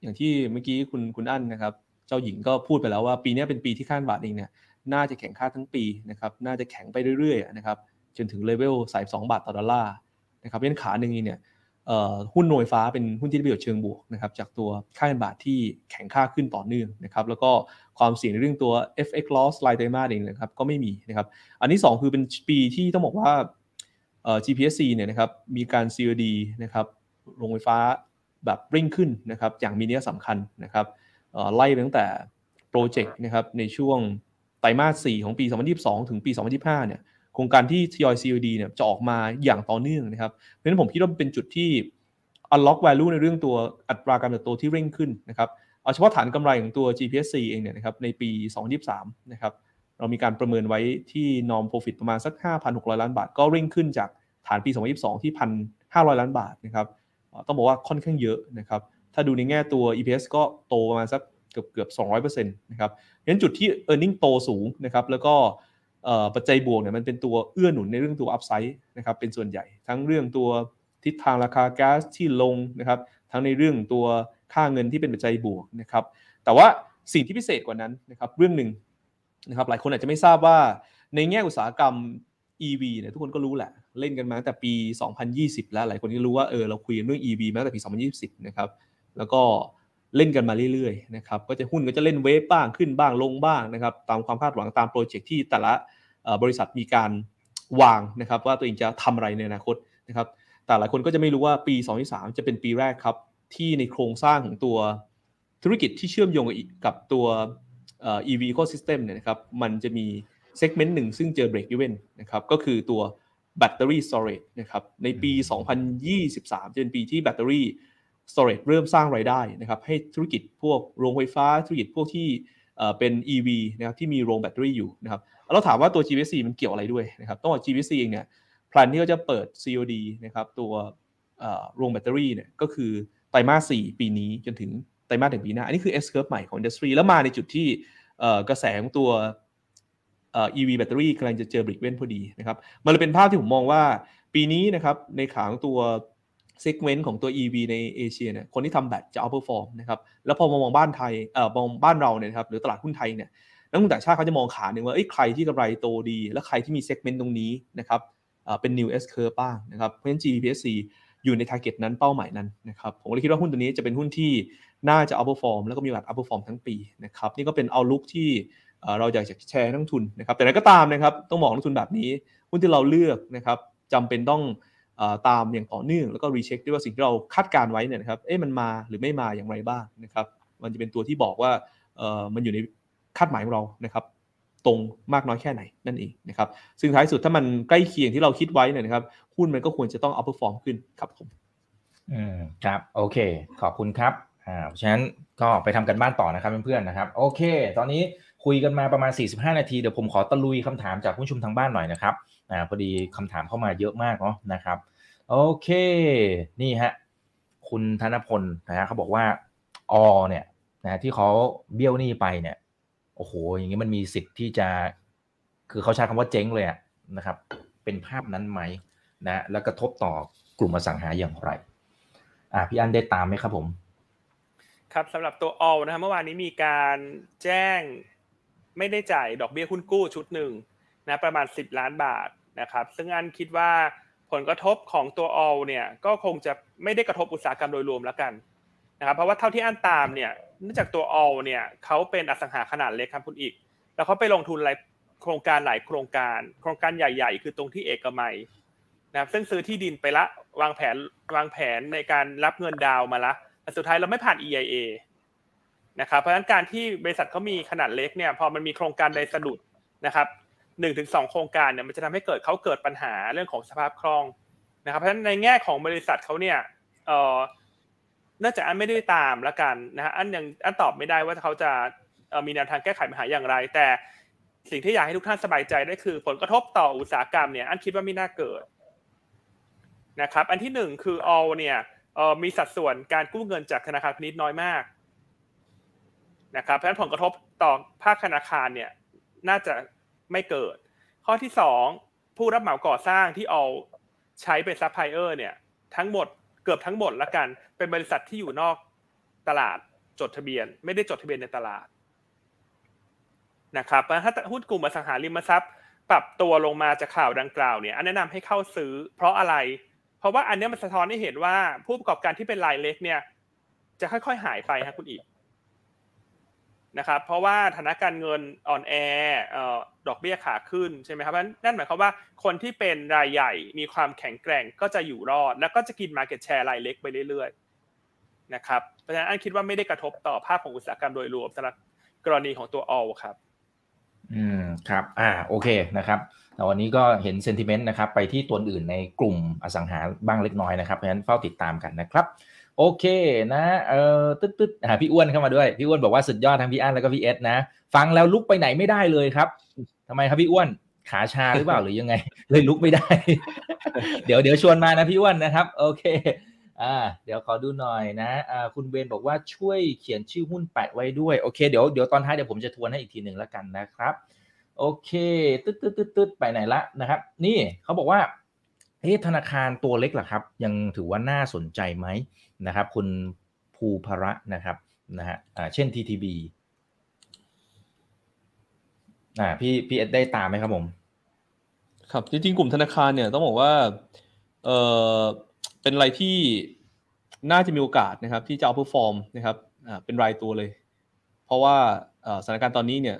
อย่างที่เมื่อกี้คุณคุณอั้นนะครับ เจ้าหญิงก็พูดไปแล้วว่าปีนี้เป็นปีที่ค่าบาทเองเนี่ยน่าจะแข็งค่าทั้งปีนะครับน่าจะแข็งไปเรื่อยๆนะครับจนถึงเลเวลสายสองบาทต่อดอลลาร์นะครับเพราะฉะนั้นขาหนึ่งเนี่ยหุ้นโนยฟ้าเป็นหุ้นที่ได้ประโยชน์เชิงบวกนะครับจากตัวค่าเงินบาทที่แข็งค่าขึ้นต่อเนื่องนะครับแล้วก็ความเสี่ยงในเรื่องตัว FX loss รายไตรมาสเองนะครับก็ไม่มีนะครับอันที่ 2 คือเป็นปีที่ต้องบอกว่า GPSC เนี่ยนะครับมีการ COD นะครับโรงไฟฟ้าแบบริ่งขึ้นนะครับอย่างมีนัยสำคัญนะครับ ไล่ตั้งแต่โปรเจกต์นะครับในช่วงไตรมาส 4 ของปี 2022 ถึงปี 2025 เนี่ยโครงการที่ทยอย COD เนี่ยจะออกมาอย่างต่อเนื่องนะครับ เพราะฉะนั้นผมคิดว่าเป็นจุดที่ unlock value ในเรื่องตัวอัตราการเติบโตที่เร่งขึ้นนะครับเอาเฉพาะฐานกำไรของตัว GPSC เองเนี่ยนะครับในปี 2023 นะครับเรามีการประเมินไว้ที่ norm profit ประมาณสัก 5,600 ล้านบาท ก็เร่งขึ้นจากฐานปี 2022 ที่ 1,500 ล้านบาทนะครับต้องบอกว่าค่อนข้างเยอะนะครับ ถ้าดูในแง่ตัว EPS ก็โตประมาณสักเกือบเกือบ200%นะครับงั้นจุดที่ e a r n i n g โตสูงนะครับแล้วก็ปัจจัยบวกเนี่ยมันเป็นตัวเอื้อหนุนในเรื่องตัวอัพไซด์นะครับเป็นส่วนใหญ่ ทั้งเรื่องตัวทิศทางราคาแก๊สที่ลงนะครับทั้งในเรื่องตัวค่าเงินที่เป็นปัจจัยบวกนะครับแต่ว่าสิ่งที่พิเศษกว่านั้นนะครับเรื่องหนึ่งนะครับหลายคนอาจจะไม่ทราบว่าในแง่อุตสาหกรรม EV เนี่ยทุกคนก็รู้แหละ เล่นกันมาตั้งแต่ปี 2020 แล้วหลายคนก็รู้ว่าเออเราคุยเรื่อง EV มาตั้งแต่ปี 2020 นะครับ แล้วก็เล่นกันมาเรื่อยๆนะครับก็จะหุ้นก็จะเล่นเวฟบ้างขึ้นบ้างลงบ้างนะครับตามความคาดหวังตามโปรเจกต์ที่แต่ละบริษัทมีการวางนะครับว่าตัวเองจะทำอะไรในอนาคตนะครับแต่หลายคนก็จะไม่รู้ว่าปี 2023 จะเป็นปีแรกครับที่ในโครงสร้างของตัวธุรกิจที่เชื่อมโยงกับตัว EV ecosystem เนี่ยนะครับมันจะมีเซกเมนต์หนึ่งซึ่งเจอ break even นะครับก็คือตัวแบตเตอรี่ storage นะครับในปี 2023 จะเป็นปีที่แบตเตอรี่ storage เริ่มสร้างรายได้นะครับให้ธุรกิจพวกโรงไฟฟ้าธุรกิจพวกที่เป็น EV นะครับที่มีโรงแบตเตอรี่อยู่นะครับเราถามว่าตัว GVC มันเกี่ยวอะไรด้วยนะครับต้องบอก GVC เองเนี่ย plan ที่เขาจะเปิด COD นะครับตัวโรงแบตเตอรี่เนี่ยก็คือไตรมาส4ปีนี้จนถึงไตรมาสหนึ่งปีหน้า อันนี้คือ S curve ใหม่ของ industry แล้วมาในจุดที่กระแสของตัว EV แบตเตอรี่กำลังจะเจอ break even พอดีนะครับมันเลยเป็นภาพที่ผมมองว่าปีนี้นะครับในขาของตัว segment ของตัว EV ในเอเชียเนี่ยคนที่ทำแบตจะ outperform นะครับแล้วพอมามองบ้านไทยเอ่อมองบ้านเราเนี่ยครับหรือตลาดหุ้นไทยเนี่ยนักลงทุนต่างชาติเขาจะมองขาหนึ่งว่าเอ้ใครที่กำไรโตดี และใครที่มีเซกเมนต์ตรงนี้นะครับเป็น new S curve บ้างนะครับเพราะฉะนั้น GPC อยู่ใน target นั้นเป้าหมายนั้นนะครับผมเลยคิดว่าหุ้นตัวนี้จะเป็นหุ้นที่น่าจะ outperform แล้วก็มีโอกาส outperform ทั้งปีนะครับนี่ก็เป็นเอาลุกที่เราอยากจะแชร์นักทุนนะครับแต่นั้นก็ตามนะครับต้องบอกนักทุนแบบนี้หุ้นที่เราเลือกนะครับจำเป็นต้อง ตามอย่างต่อเนื่องแล้วก็รีเช็คด้วยว่าสิ่งที่เราคาดการไว้เนี่ยนะครับเอ๊ะมันมาหรือไม่มาอย่างไรบ้างนะครับมันจะเป็นตัวที่บอกว่ามันอยู่ในคาดหมายของเรานะครับตรงมากน้อยแค่ไหนนั่นเองนะครับซึ่งท้ายสุดถ้ามันใกล้เคียงที่เราคิดไว้เนี่ยนะครับหุ้นมันก็ควรจะต้อง outperform ขึ้นครับผมอืมครับโอเค ขอบคุณครับอ่าเพราะฉะนั้นก็ไปทำการบ้านต่อนะครับเพื่อนๆนะครับ โอเค ตอนนี้ คุยกันมาประมาณ 45 นาที เดี๋ยวผมขอตะลุยคำถามจากผู้ชมทางบ้านหน่อยนะครับอ่าพอดีคำถามเข้ามาเยอะมากเนาะนะครับโอเค นี่ฮะคุณธนพลนะฮะเขาบอกว่าอเนี่ยนะที่เขาเบี้ยวหนี้ไปเนี่ยโอ้โหอย่างนี้มันมีสิทธิ์ที่จะ คือเขาใช้คำว่าเจ๊งเลยอะนะครับ เป็นภาพนั้นไหมนะแล้วกระทบต่อกลุ่มอสังหาอย่างไรอ่าพี่อันได้ตามไหมครับผม ครับสำหรับตัว all นะครับเมื่อวานนี้มีการแจ้ง ไม่ได้จ่ายดอกเบี้ยหุ้นกู้ชุดหนึ่งนะประมาณ 10 ล้านบาทนะครับซึ่งอันคิดว่าผลกระทบของตัว all เนี่ยก็คงจะไม่ได้กระทบอุตสาหกรรมโดยรวมแล้วกันนะครับเพราะว่าเท่าที่อันตามเนี่ยเนื่องจากตัว all เนี่ยเขาเป็นอสังหาขนาดเล็กครับคุณอีก แล้วเขาไปลงทุนหลายโครงการหลายโครงการ โครงการใหญ่ ๆ คือตรงที่เอกมัยนะครับซึ่งซื้อที่ดินไปละวางแผนวางแผนในการรับเงินดาวมาละแต่สุดท้ายเราไม่ผ่าน EIA นะครับเพราะฉะนั้นการที่บริษัทเขามีขนาดเล็กเนี่ยพอมันมีโครงการใดสะดุดนะครับหนึ่งถึงสองโครงการเนี่ยมันจะทำให้เกิดเขาเกิดปัญหาเรื่องของสภาพคล่องนะครับเพราะฉะนั้นในแง่ของบริษัทเขาเนี่ยเอ่อนื่องจากอันไม่ได้ตามละกันนะฮะอันยังอันตอบไม่ได้ว่าเขาจะมีแนวทางแก้ไขปัญหาอย่างไร แต่สิ่งที่อยากให้ทุกท่านสบายใจได้คือ ผลกระทบต่ออุตสาหกรรมเนี่ยอันคิดว่าไม่น่าเกิดนะครับอันที่หนึ่งคือ all เนี่ยมีสัดส่วนการกู้เงินจากธนาคารพาณิชย์น้อยมาก นะครับเพราะฉะนั้นผลกระทบต่อภาคธนาคารเนี่ยน่าจะไม่เกิด ข้อที่สองผู้รับเหมาก่อสร้างที่เอาใช้เป็นซัพพลายเออร์เนี่ยทั้งหมดเกือบทั้งหมดละกัน เป็นบริษัทที่อยู่นอกตลาดจดทะเบียน ไม่ได้จดทะเบียนในตลาดนะครับถ้าหุ้นกลุ่มอสังหาริมทรัพย์ ปรับตัวลงมาจากข่าวดังกล่าวเนี่ยอันแนะนำให้เข้าซื้อ เพราะอะไร เพราะว่าอันนี้มันสะท้อนให้เห็นว่าผู้ประกอบการที่เป็นรายเล็กเนี่ยจะค่อยๆหายไปครับคุณอีก นะครับเพราะว่าฐานะการเงินอ่อนแอดอกเบี้ยขาขึ้นใช่ไหมครับนั่นหมายความว่าคนที่เป็นรายใหญ่มีความแข็งแกร่งก็จะอยู่รอด แล้วก็จะกินมาเก็ตแชร์รายเล็กไปเรื่อยๆนะครับเพราะฉะนั้นอันคิดว่าไม่ได้กระทบต่อภาพของอุตสาหกรรมโดยรวมสำหรับกรณีของตัว all ครับอืมครับอ่าโอเคนะครับแต่วันนี้ก็เห็นเซนติเมนต์นะครับไปที่ตัวอื่นในกลุ่มอสังหาบ้างเล็กน้อยนะครับเพราะฉะนั้นเฝ้าติดตามกันนะครับ โอเคนะเออตึ๊ดตึ๊ดหาพี่อ้วนเข้ามาด้วย พี่อ้วนบอกว่าสุดยอดทั้งพี่อั้นแล้วก็พี่เอสนะ ฟังแล้วลุกไปไหนไม่ได้เลยครับทำไมครับพี่อ้วนขาชาหรือเปล่าหรือยังไง เลยลุกไม่ได้ เดี๋ยวเดี๋ยวชวนมานะพี่อ้วนนะครับ โอเคอ่าเดี๋ยวขอดูหน่อยนะอ่าคุณเบนบอกว่าช่วยเขียนชื่อหุ้นแปะไว้ด้วยโอเคเดี๋ยวเดี๋ยวตอนท้ายเดี๋ยวผมจะทวนให้อีกทีหนึ่งแล้วกันนะครับ โอเคตึ๊ดตึ๊ดตึ๊ดตึ๊ดไปไหนละนะครับ นี่เขาบอกว่าเฮ้ธนาคารตัวเล็กล่ะครับ ยังถือว่าน่าสนใจไหม นะครับคุณภูพระนะครับนะฮะอ่าเช่น TTB อ่าพี่พี่เอสได้ตามไหมครับผม ครับ จริงๆ กลุ่มธนาคารเนี่ยต้องบอกว่าเออเป็นอะไรที่น่าจะมีโอกาสนะครับ ที่จะ outperform นะครับอ่าเป็นรายตัวเลย เพราะว่าสถานการณ์ตอนนี้เนี่ย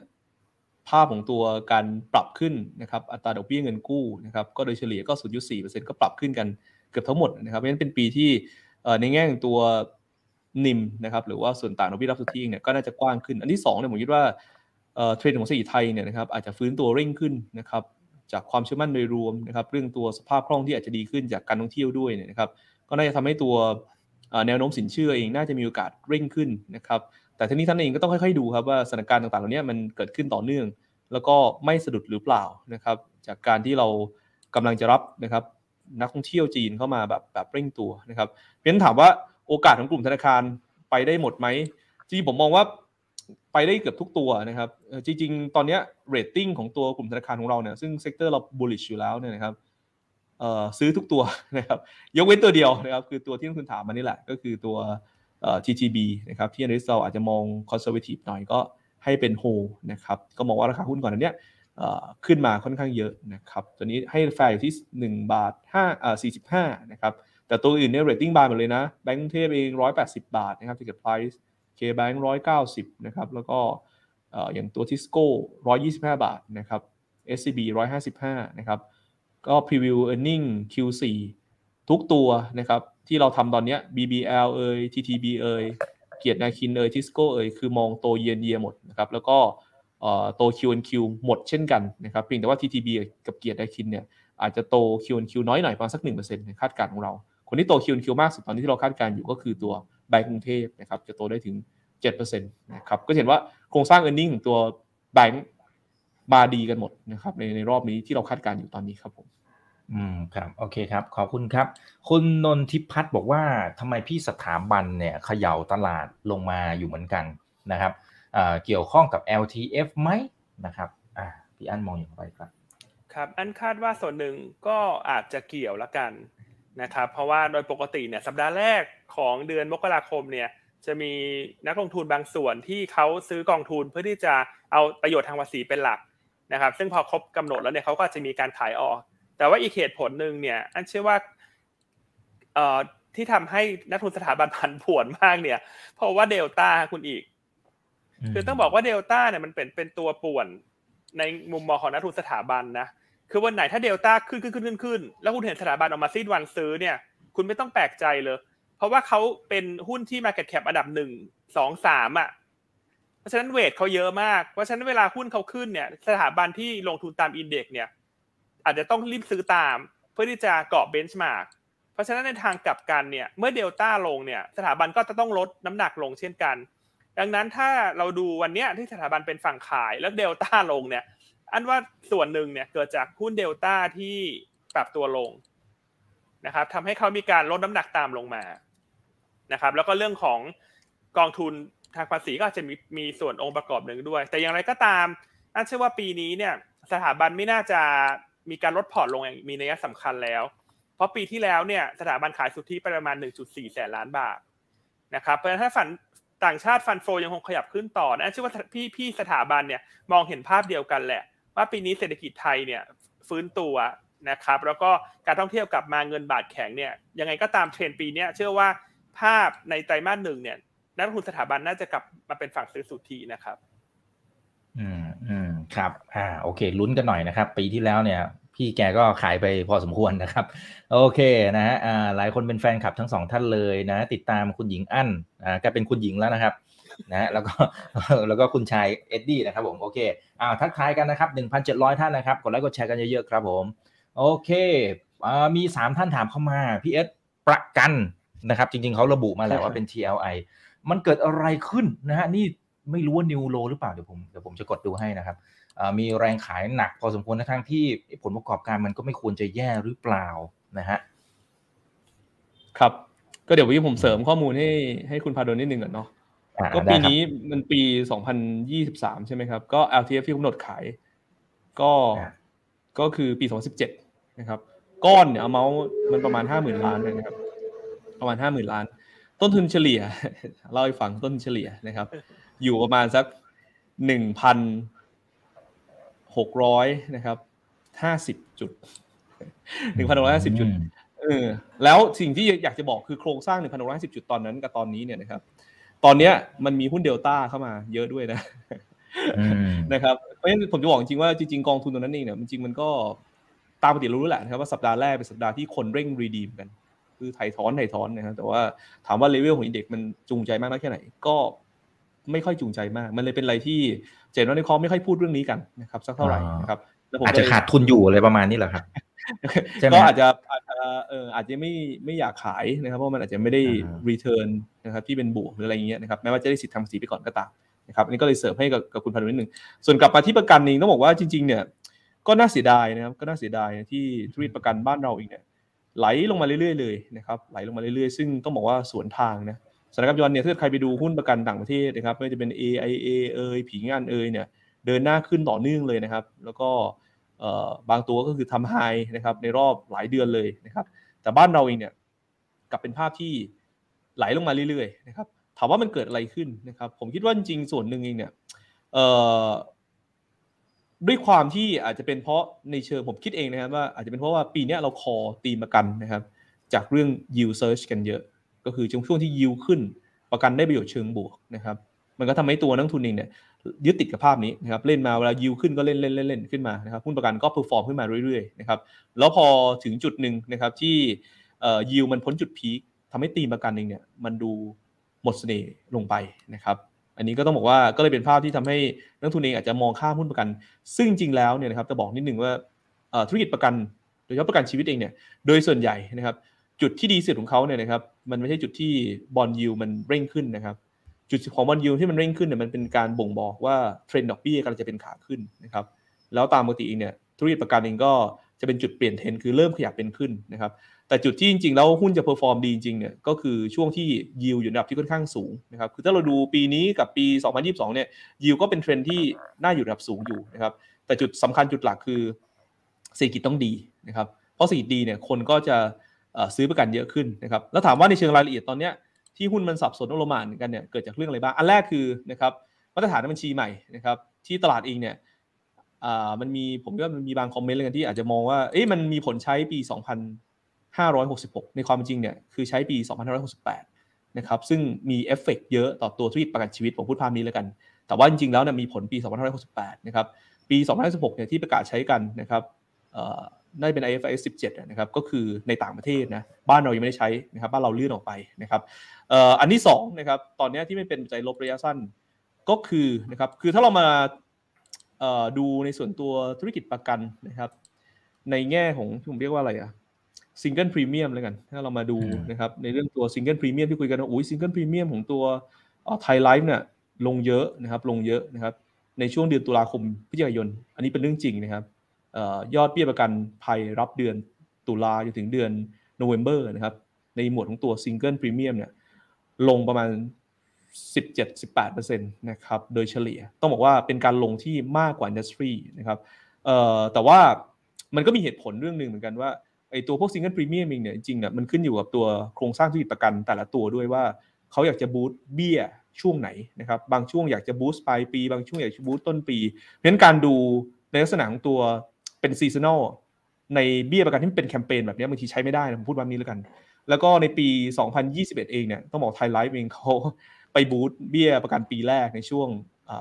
ภาพของตัวการปรับขึ้นนะครับอัตราดอกเบี้ยเงินกู้นะครับก็โดยเฉลี่ยก็ 0.4%ก็ปรับขึ้นกันเกือบทั้งหมดนะครับเพราะฉะนั้นเป็นปีที่ ในแง่ของตัวนิมนะครับหรือว่าส่วนต่างดอกเบี้ยรับสุทธิเนี่ยก็น่าจะกว้างขึ้น อันที่2เนี่ยผมคิดว่าเทรนด์ของเศรษฐกิจไทยเนี่ยนะครับอาจจะฟื้นตัวเร่งขึ้นนะครับจากความเชื่อมั่นโดยรวมนะครับเรื่องตัวสภาพคล่องที่อาจจะดีขึ้นจากการท่องเที่ยวด้วยเนี่ยนะครับก็น่าจะทำให้ตัวแนวโน้มสินเชื่อเองน่าจะมีโอกาสเร่งขึ้นนะครับแต่ทีนี้ท่านเองก็ต้องค่อยๆดูครับว่าสถานการณ์ต่างๆเหล่านี้มันเกิดขึ้นต่อเนื่อง แล้วก็ไม่สะดุดหรือเปล่านะครับจากการที่เรากำลังจะรับนะครับ นักท่องเที่ยวจีนเข้ามาแบบแบบเร่งตัวนะครับเพราะฉะนั้นถามว่าโอกาสของกลุ่มธนาคารไปได้หมดไหมจริงผมมองว่าไปได้เกือบทุกตัวนะครับจริงๆ ตอนนี้เรตติ้งของตัวกลุ่มธนาคารของเราเนี่ยซึ่ง sector เรา bullish อยู่แล้วเนี่ยนะครับซื้อทุกตัวนะครับยกเว้นตัวเดียวนะครับคือตัวที่คุณถามมานี่แหละ ก็คือตัว TTB นะครับที่ analyst เราอาจจะมอง conservative หน่อยก็ให้เป็นโฮนะครับก็มองว่าราคาหุ้นก่อนหน้าเนี้ย ขึ้นมาค่อนข้างเยอะนะครับตัวนี้ให้แฟร์อยู่ที่ 1 บาท5อ่า45 นะครับ แต่ตัวอื่นเนี่ยเรตติ้ง buy หมดเลยนะ แบงก์เทพเอง 180 บาทนะครับ target price K-Bank 190 นะครับ แล้วก็อย่างตัวทิสโก้125 บาทนะครับ SCB 155 นะครับ ก็ preview earning Q4 ทุกตัวนะครับ ที่เราทำตอนนี้ BBL เอย TTB เอย เกียรตินาคินเอยทิสโก้เอย คือมองโตเยียนเยียหมดนะครับ แล้วก็ โต Q&Q หมดเช่นกันนะครับเพียงแต่ว่า TTB กับเกียรตินาคินเนี่ยอาจจะโต Q&Q น้อยหน่อยประมาณสัก1%ในคาดการณ์ของเรา คนที่โต Q&Q มากสุดตอนนี้ที่เราคาดการณ์อยู่ก็คือตัวแบงก์กรุงเทพนะครับจะโตได้ถึง7%นะครับก็เห็นว่าโครงสร้าง e a r n i n g ของตัวแบงก์มาดีกันหมดนะครับในในรอบนี้ที่เราคาดการณ์อยู่ตอนนี้ครับผมอืมครับโอเคครับ ขอบคุณครับ คุณนนทิพัฒน์บอกว่าทำไมพี่สถาบันเนี่ยเขย่าตลาดลงมาอยู่เหมือนกันนะครับ เกี่ยวข้องกับ LTF ไหมนะครับพี่อันมองอย่างไรครับ ครับอันคาดว่าส่วนหนึ่งก็อาจจะเกี่ยวละกันนะครับเพราะว่าโดยปกติเนี่ยสัปดาห์แรกของเดือนมกราคมเนี่ยจะมีนักลงทุนบางส่วนที่เขาซื้อกองทุนเพื่อที่จะเอาประโยชน์ทางภาษีเป็นหลักนะครับ ซึ่งพอครบกำหนดแล้วเนี่ยเขาก็จะมีการขายออก แต่ว่าอีกเหตุผลหนึ่งเนี่ยอันเชื่อว่าเอ่อที่ทำให้นักทุนสถาบันผันผวนมากเนี่ย เพราะว่าเดลต้าคุณอีก คือต้องบอกว่าเดลต้าเนี่ยมันเป็นเป็นตัวป่วนในมุมมองของนักทุนสถาบันนะคือวันไหนถ้าเดลต้าขึ้นขึ้นขึ้นขึ้นขึ้นแล้วคุณเห็นสถาบันออกมาซีดวันซื้อเนี่ย คุณไม่ต้องแปลกใจเลย เพราะว่าเขาเป็นหุ้นที่ Market Cap อันดับหนึ่งสองสามอะเพราะฉะนั้น weight เขาเยอะมากเพราะฉะนั้นเวลาหุ้นเขาขึ้นเนี่ย สถาบันที่ลงทุนตาม index เนี่ย อาจจะต้องรีบซื้อตาม เพื่อที่จะเกาะ benchmark เพราะฉะนั้นในทางกลับกันเนี่ยเมื่อเดลต้าลงเนี่ย สถาบันก็จะต้องลดน้ำหนักลงเช่นกัน ดังนั้นถ้าเราดูวันเนี้ยที่สถาบันเป็นฝั่งขายแล้วเดลต้าลงเนี่ย อันว่าส่วนหนึ่งเนี่ยเกิดจากหุ้นเดลต้าที่ปรับตัวลงนะครับทำให้เขามีการลดน้ำหนักตามลงมานะครับ แล้วก็เรื่องของกองทุนทางภาษีก็อาจจะมีมีส่วนองค์ประกอบหนึ่งด้วย แต่อย่างไรก็ตามอันเชื่อว่าปีนี้เนี่ยสถาบันไม่น่าจะมีการลดพอร์ตลงอย่างมีนัยสำคัญแล้ว เพราะปีที่แล้วเนี่ยสถาบันขายสุทธิประมาณ 1.4 แสนล้านบาทนะครับเพราะฉะนั้นถ้าฝัน ต่างชาติฟันโฟยังคงขยับขึ้นต่อนะเชื่อว่าพี่พี่สถาบันเนี่ยมองเห็นภาพเดียวกันแหละ ว่าปีนี้เศรษฐกิจไทยเนี่ยฟื้นตัวนะครับแล้วก็การท่องเที่ยวกลับมาเงินบาทแข็งเนี่ยยังไงก็ตามเทรนปีนี้เชื่อว่าภาพในไตรมาสหนึ่งเนี่ยนักลงทุนสถาบันน่าจะกลับมาเป็นฝั่งซื้อสุทธินะครับ อืมอืมครับ อ่า โอเค ลุ้นกันหน่อยนะครับ ปีที่แล้วเนี่ย พี่แกก็ขายไปพอสมควรนะครับ โอเคนะฮะอ่าหลายคนเป็นแฟนคลับทั้งสองท่านเลยนะ ติดตามคุณหญิงอั้นอ่าแกเป็นคุณหญิงแล้วนะครับนะแล้วก็แล้วก็คุณชายเอ็ดดี้นะครับผมโอเคอ่าทักทายกันนะครับ 1,700 ท่านนะครับ กดไลค์กดแชร์กันเยอะๆครับผม โอเคอ่ามี 3 ท่านถามเข้ามาพี่เอสประกันนะครับ จริงๆเขาระบุมาแล้วว่าเป็น TLI มันเกิดอะไรขึ้นนะฮะนี่ไม่รู้ว่า new low หรือเปล่าเดี๋ยวผมเดี๋ยวผมจะกดดูให้นะครับเอ่อ มีแรงขายหนักพอสมควรทั้งๆที่ผลประกอบการมันก็ไม่ควรจะแย่หรือเปล่านะฮะครับก็เดี๋ยววันนี้ผมเสริมข้อมูลให้ให้คุณพาโดนนิดนึงก่อนเนาะอ่าก็ได้ปีครับนี้มันปี 2023 ใช่ไหมครับ ก็ LTF ที่กำหนดขาย ก็อ่าก็คือปี 2017 นะครับ ก้อนเนี่ยเอาเมาส์มันประมาณ 50,000 ล้านเลยนะครับ ประมาณ 50,000 ล้าน ต้นทุนเฉลี่ย เล่าให้ฟังต้นทุนเฉลี่ยนะครับ อยู่ประมาณสัก 1,600นะครับ50จุด1,650จุดเออแล้วสิ่งที่อยากจะบอกคือโครงสร้าง1,650จุดตอนนั้นกับตอนนี้เนี่ยนะครับ ตอนเนี้ยมันมีหุ้นเดลต้าเข้ามาเยอะด้วยนะอืมนะครับเพราะฉะนั้นผมจะบอกจริงๆว่าจริงๆกองทุนตัวนั้นเองเนี่ยจริงๆมันก็ตามปกติรู้แหละนะครับว่าสัปดาห์แรกเป็นสัปดาห์ที่คนเร่งรีดีมกัน คือไถ่ถอนไถ่ถอนนะครับแต่ว่าถามว่าเลเวลของอินเด็กมันจูงใจมากน้อยแค่ไหน ก็ ไม่ค่อยจูงใจมาก มันเลยเป็นอะไรที่เจนว่าในคอไม่ค่อยพูดเรื่องนี้กันนะครับสักเท่าไหร่นะครับแล้วผมอาจก็จะเลยขาดทุนอยู่อะไรประมาณนี้เหรอครับใช่ไหมก็อาจจะอาจจะเอออาจจะไม่ไม่อยากขายนะครับเพราะมันอาจจะไม่ได้อ่า return นะครับที่เป็นบวกหรืออะไรอย่างเงี้ยนะครับแม้ว่าจะได้สิทธิ์ทางภาษีไปก่อนก็ตามนะครับอันนี้ก็เลยเสริมให้กับกับคุณพันธุ์นิดนึงส่วนกลับมาที่ประกันเองต้องบอกว่าจริง ๆ เนี่ย ก็น่าเสียดายนะครับ ก็น่าเสียดายที่ธุรกิจประกันบ้านเราเองเนี่ยไหลลงมาเรื่อยๆเลยนะครับไหลลงมาเรื่อยๆ ซึ่งต้องบอกว่าสวนทางนะ สถานการณ์ปัจจุบันเนี่ยถ้าเกิดใครไปดูหุ้นประกันต่างประเทศนะครับไม่ว่าจะเป็น AIA เอยผีงานเอยเนี่ยเดินหน้าขึ้นต่อเนื่องเลยนะครับ แล้วก็บางตัวก็คือทำไฮนะครับในรอบหลายเดือนเลยนะครับ แต่บ้านเราเองเนี่ยกลับเป็นภาพที่ไหลลงมาเรื่อยๆนะครับถามว่ามันเกิดอะไรขึ้นนะครับ ผมคิดว่าจริงส่วนหนึ่งเองเนี่ยด้วยความที่อาจจะเป็นเพราะในเชิงผมคิดเองนะครับว่าอาจจะเป็นเพราะว่าปีนี้เราคอตีมประกันนะครับ จากเรื่อง yield surge กันเยอะ ก็คือช่วงที่ yield ขึ้น ประกันได้ประโยชน์เชิงบวกนะครับมันก็ทำให้ตัวนักลงทุนเองเนี่ยยึดติดกับภาพนี้นะครับเล่นมาเวลายิวขึ้นก็เล่นเล่นเล่นเล่นขึ้นมานะครับหุ้นประกันก็ perform ขึ้นมาเรื่อยๆนะครับแล้วพอถึงจุดหนึ่งนะครับที่ยิวมันพ้นจุด peak ทำให้ตีมประกันเองเนี่ยมันดูหมดเสน่ห์ลงไปนะครับอันนี้ก็ต้องบอกว่าก็เลยเป็นภาพที่ทำให้นักลงทุนเองอาจจะมองข้ามหุ้นประกัน ซึ่งจริงแล้วเนี่ยนะครับจะบอกนิดนึงว่าธุรกิจประกัน โดยเฉพาะประกันชีวิตเองเนี่ยโดยส่วนใหญ่นะครับ จุดที่ดีสุดของเขาเนี่ยนะครับมันไม่ใช่จุดที่ bond yield มันเร่งขึ้นนะครับ จุดของ bond yield ที่มันเร่งขึ้นเนี่ยมันเป็นการบ่งบอกว่าเทรนด์ดอกเบี้ยกำลังจะเป็นขาขึ้นนะครับแล้วตามปกติเองเนี่ยธุรกิจประกันเองก็จะเป็นจุดเปลี่ยนเทรนด์คือเริ่มขยับเป็นขึ้นนะครับแต่จุดที่จริงๆแล้วหุ้นจะ perform ดีจริงๆเนี่ยก็คือช่วงที่ยิวอยู่ในระดับที่ค่อนข้างสูงนะครับคือถ้าเราดูปีนี้กับปี 2022 เนี่ยยิวก็เป็นเทรนด์ที่น่าอยู่ระดับสูงอยู่นะครับแต่จุดสำคัญจุดหลักคือเศรษฐกิจต้องดีนะครับเพราะเศรษฐกิจดีเนี่ยคนก็จะ ซื้อประกันเยอะขึ้นนะครับแล้วถามว่าในเชิงรายละเอียดตอนเนี้ยที่หุ้นมันสับสนโลมานกันเนี่ยเกิดจากเรื่องอะไรบ้างอันแรกคือนะครับมาตรฐานบัญชีใหม่นะครับที่ตลาดเองเนี่ยมันมีผมว่ามันมีบางคอมเมนต์อะไรกันที่อาจจะมองว่าเอ๊ะมันมีผลใช้ปี 2566 ในความเป็นจริงเนี่ยคือใช้ปี 2568 นะครับซึ่งมีเอฟเฟกต์เยอะต่อตัวธุรกิจประกันชีวิตผมพูดภาพนี้แล้วกัน แต่ว่าจริงๆแล้วเนี่ยมีผลปี 2568 นะครับปี2016เนี่ยที่ประกาศใช้กันนะครับ เอ่อได้เป็น IFRS 17อะนะครับก็คือในต่างประเทศนะบ้านเรายังไม่ได้ใช้นะครับบ้านเราเลื่อนออกไปนะครับเอ่ออันที่สองนะครับตอนเนี้ยที่ไม่เป็นปัจจัยลบระยะสั้นก็คือนะครับคือถ้าเรามาเอ่อดูในส่วนตัวธุรกิจประกันนะครับ ในแง่ของที่ผมเรียกว่าอะไรอะsingle premium แล้วกัน ถ้าเรามาดูอืมนะครับในเรื่องตัว single premium ที่คุยกันว่าอุ้ย single premium ของตัวไทยไลฟ์เนี่ยลงเยอะนะครับลงเยอะนะครับในช่วงเดือนตุลาคมพฤศจิกายน อันนี้เป็นเรื่องจริงนะครับเอ่อ ยอดเบี้ยประกันภัยรับเดือนตุลาจนถึงเดือนโนเวม ber นะครับในหมวดของตัว single premium เนี่ยลงประมาณ 17-18%นะครับโดยเฉลี่ยต้องบอกว่าเป็นการลงที่มากกว่า industryนะครับแต่ว่ามันก็มีเหตุผลเรื่องหนึ่งเหมือนกันว่าไอ้ตัวพวก single premium เองเนี่ยจริงๆเนี่ยมันขึ้นอยู่กับตัวโครงสร้างธุรกิจประกันแต่ละตัวด้วยว่าเขาอยากจะ boost เบี้ยช่วงไหนนะครับบางช่วงอยากจะ boost ปลายปี บางช่วงอยากจะ boost ต้นปี เพราะฉะนั้นการดูในลักษณะของตัว เป็น seasonal ในเบี้ยประกันที่มันเป็นแคมเปญแบบนี้บางทีใช้ไม่ได้นะผมพูดแบบนี้แล้วกัน แล้วก็ในปี 2021 เองเนี่ยต้องบอกไทยไลฟ์เองเขาไป boost เบี้ยประกันปีแรกในช่วง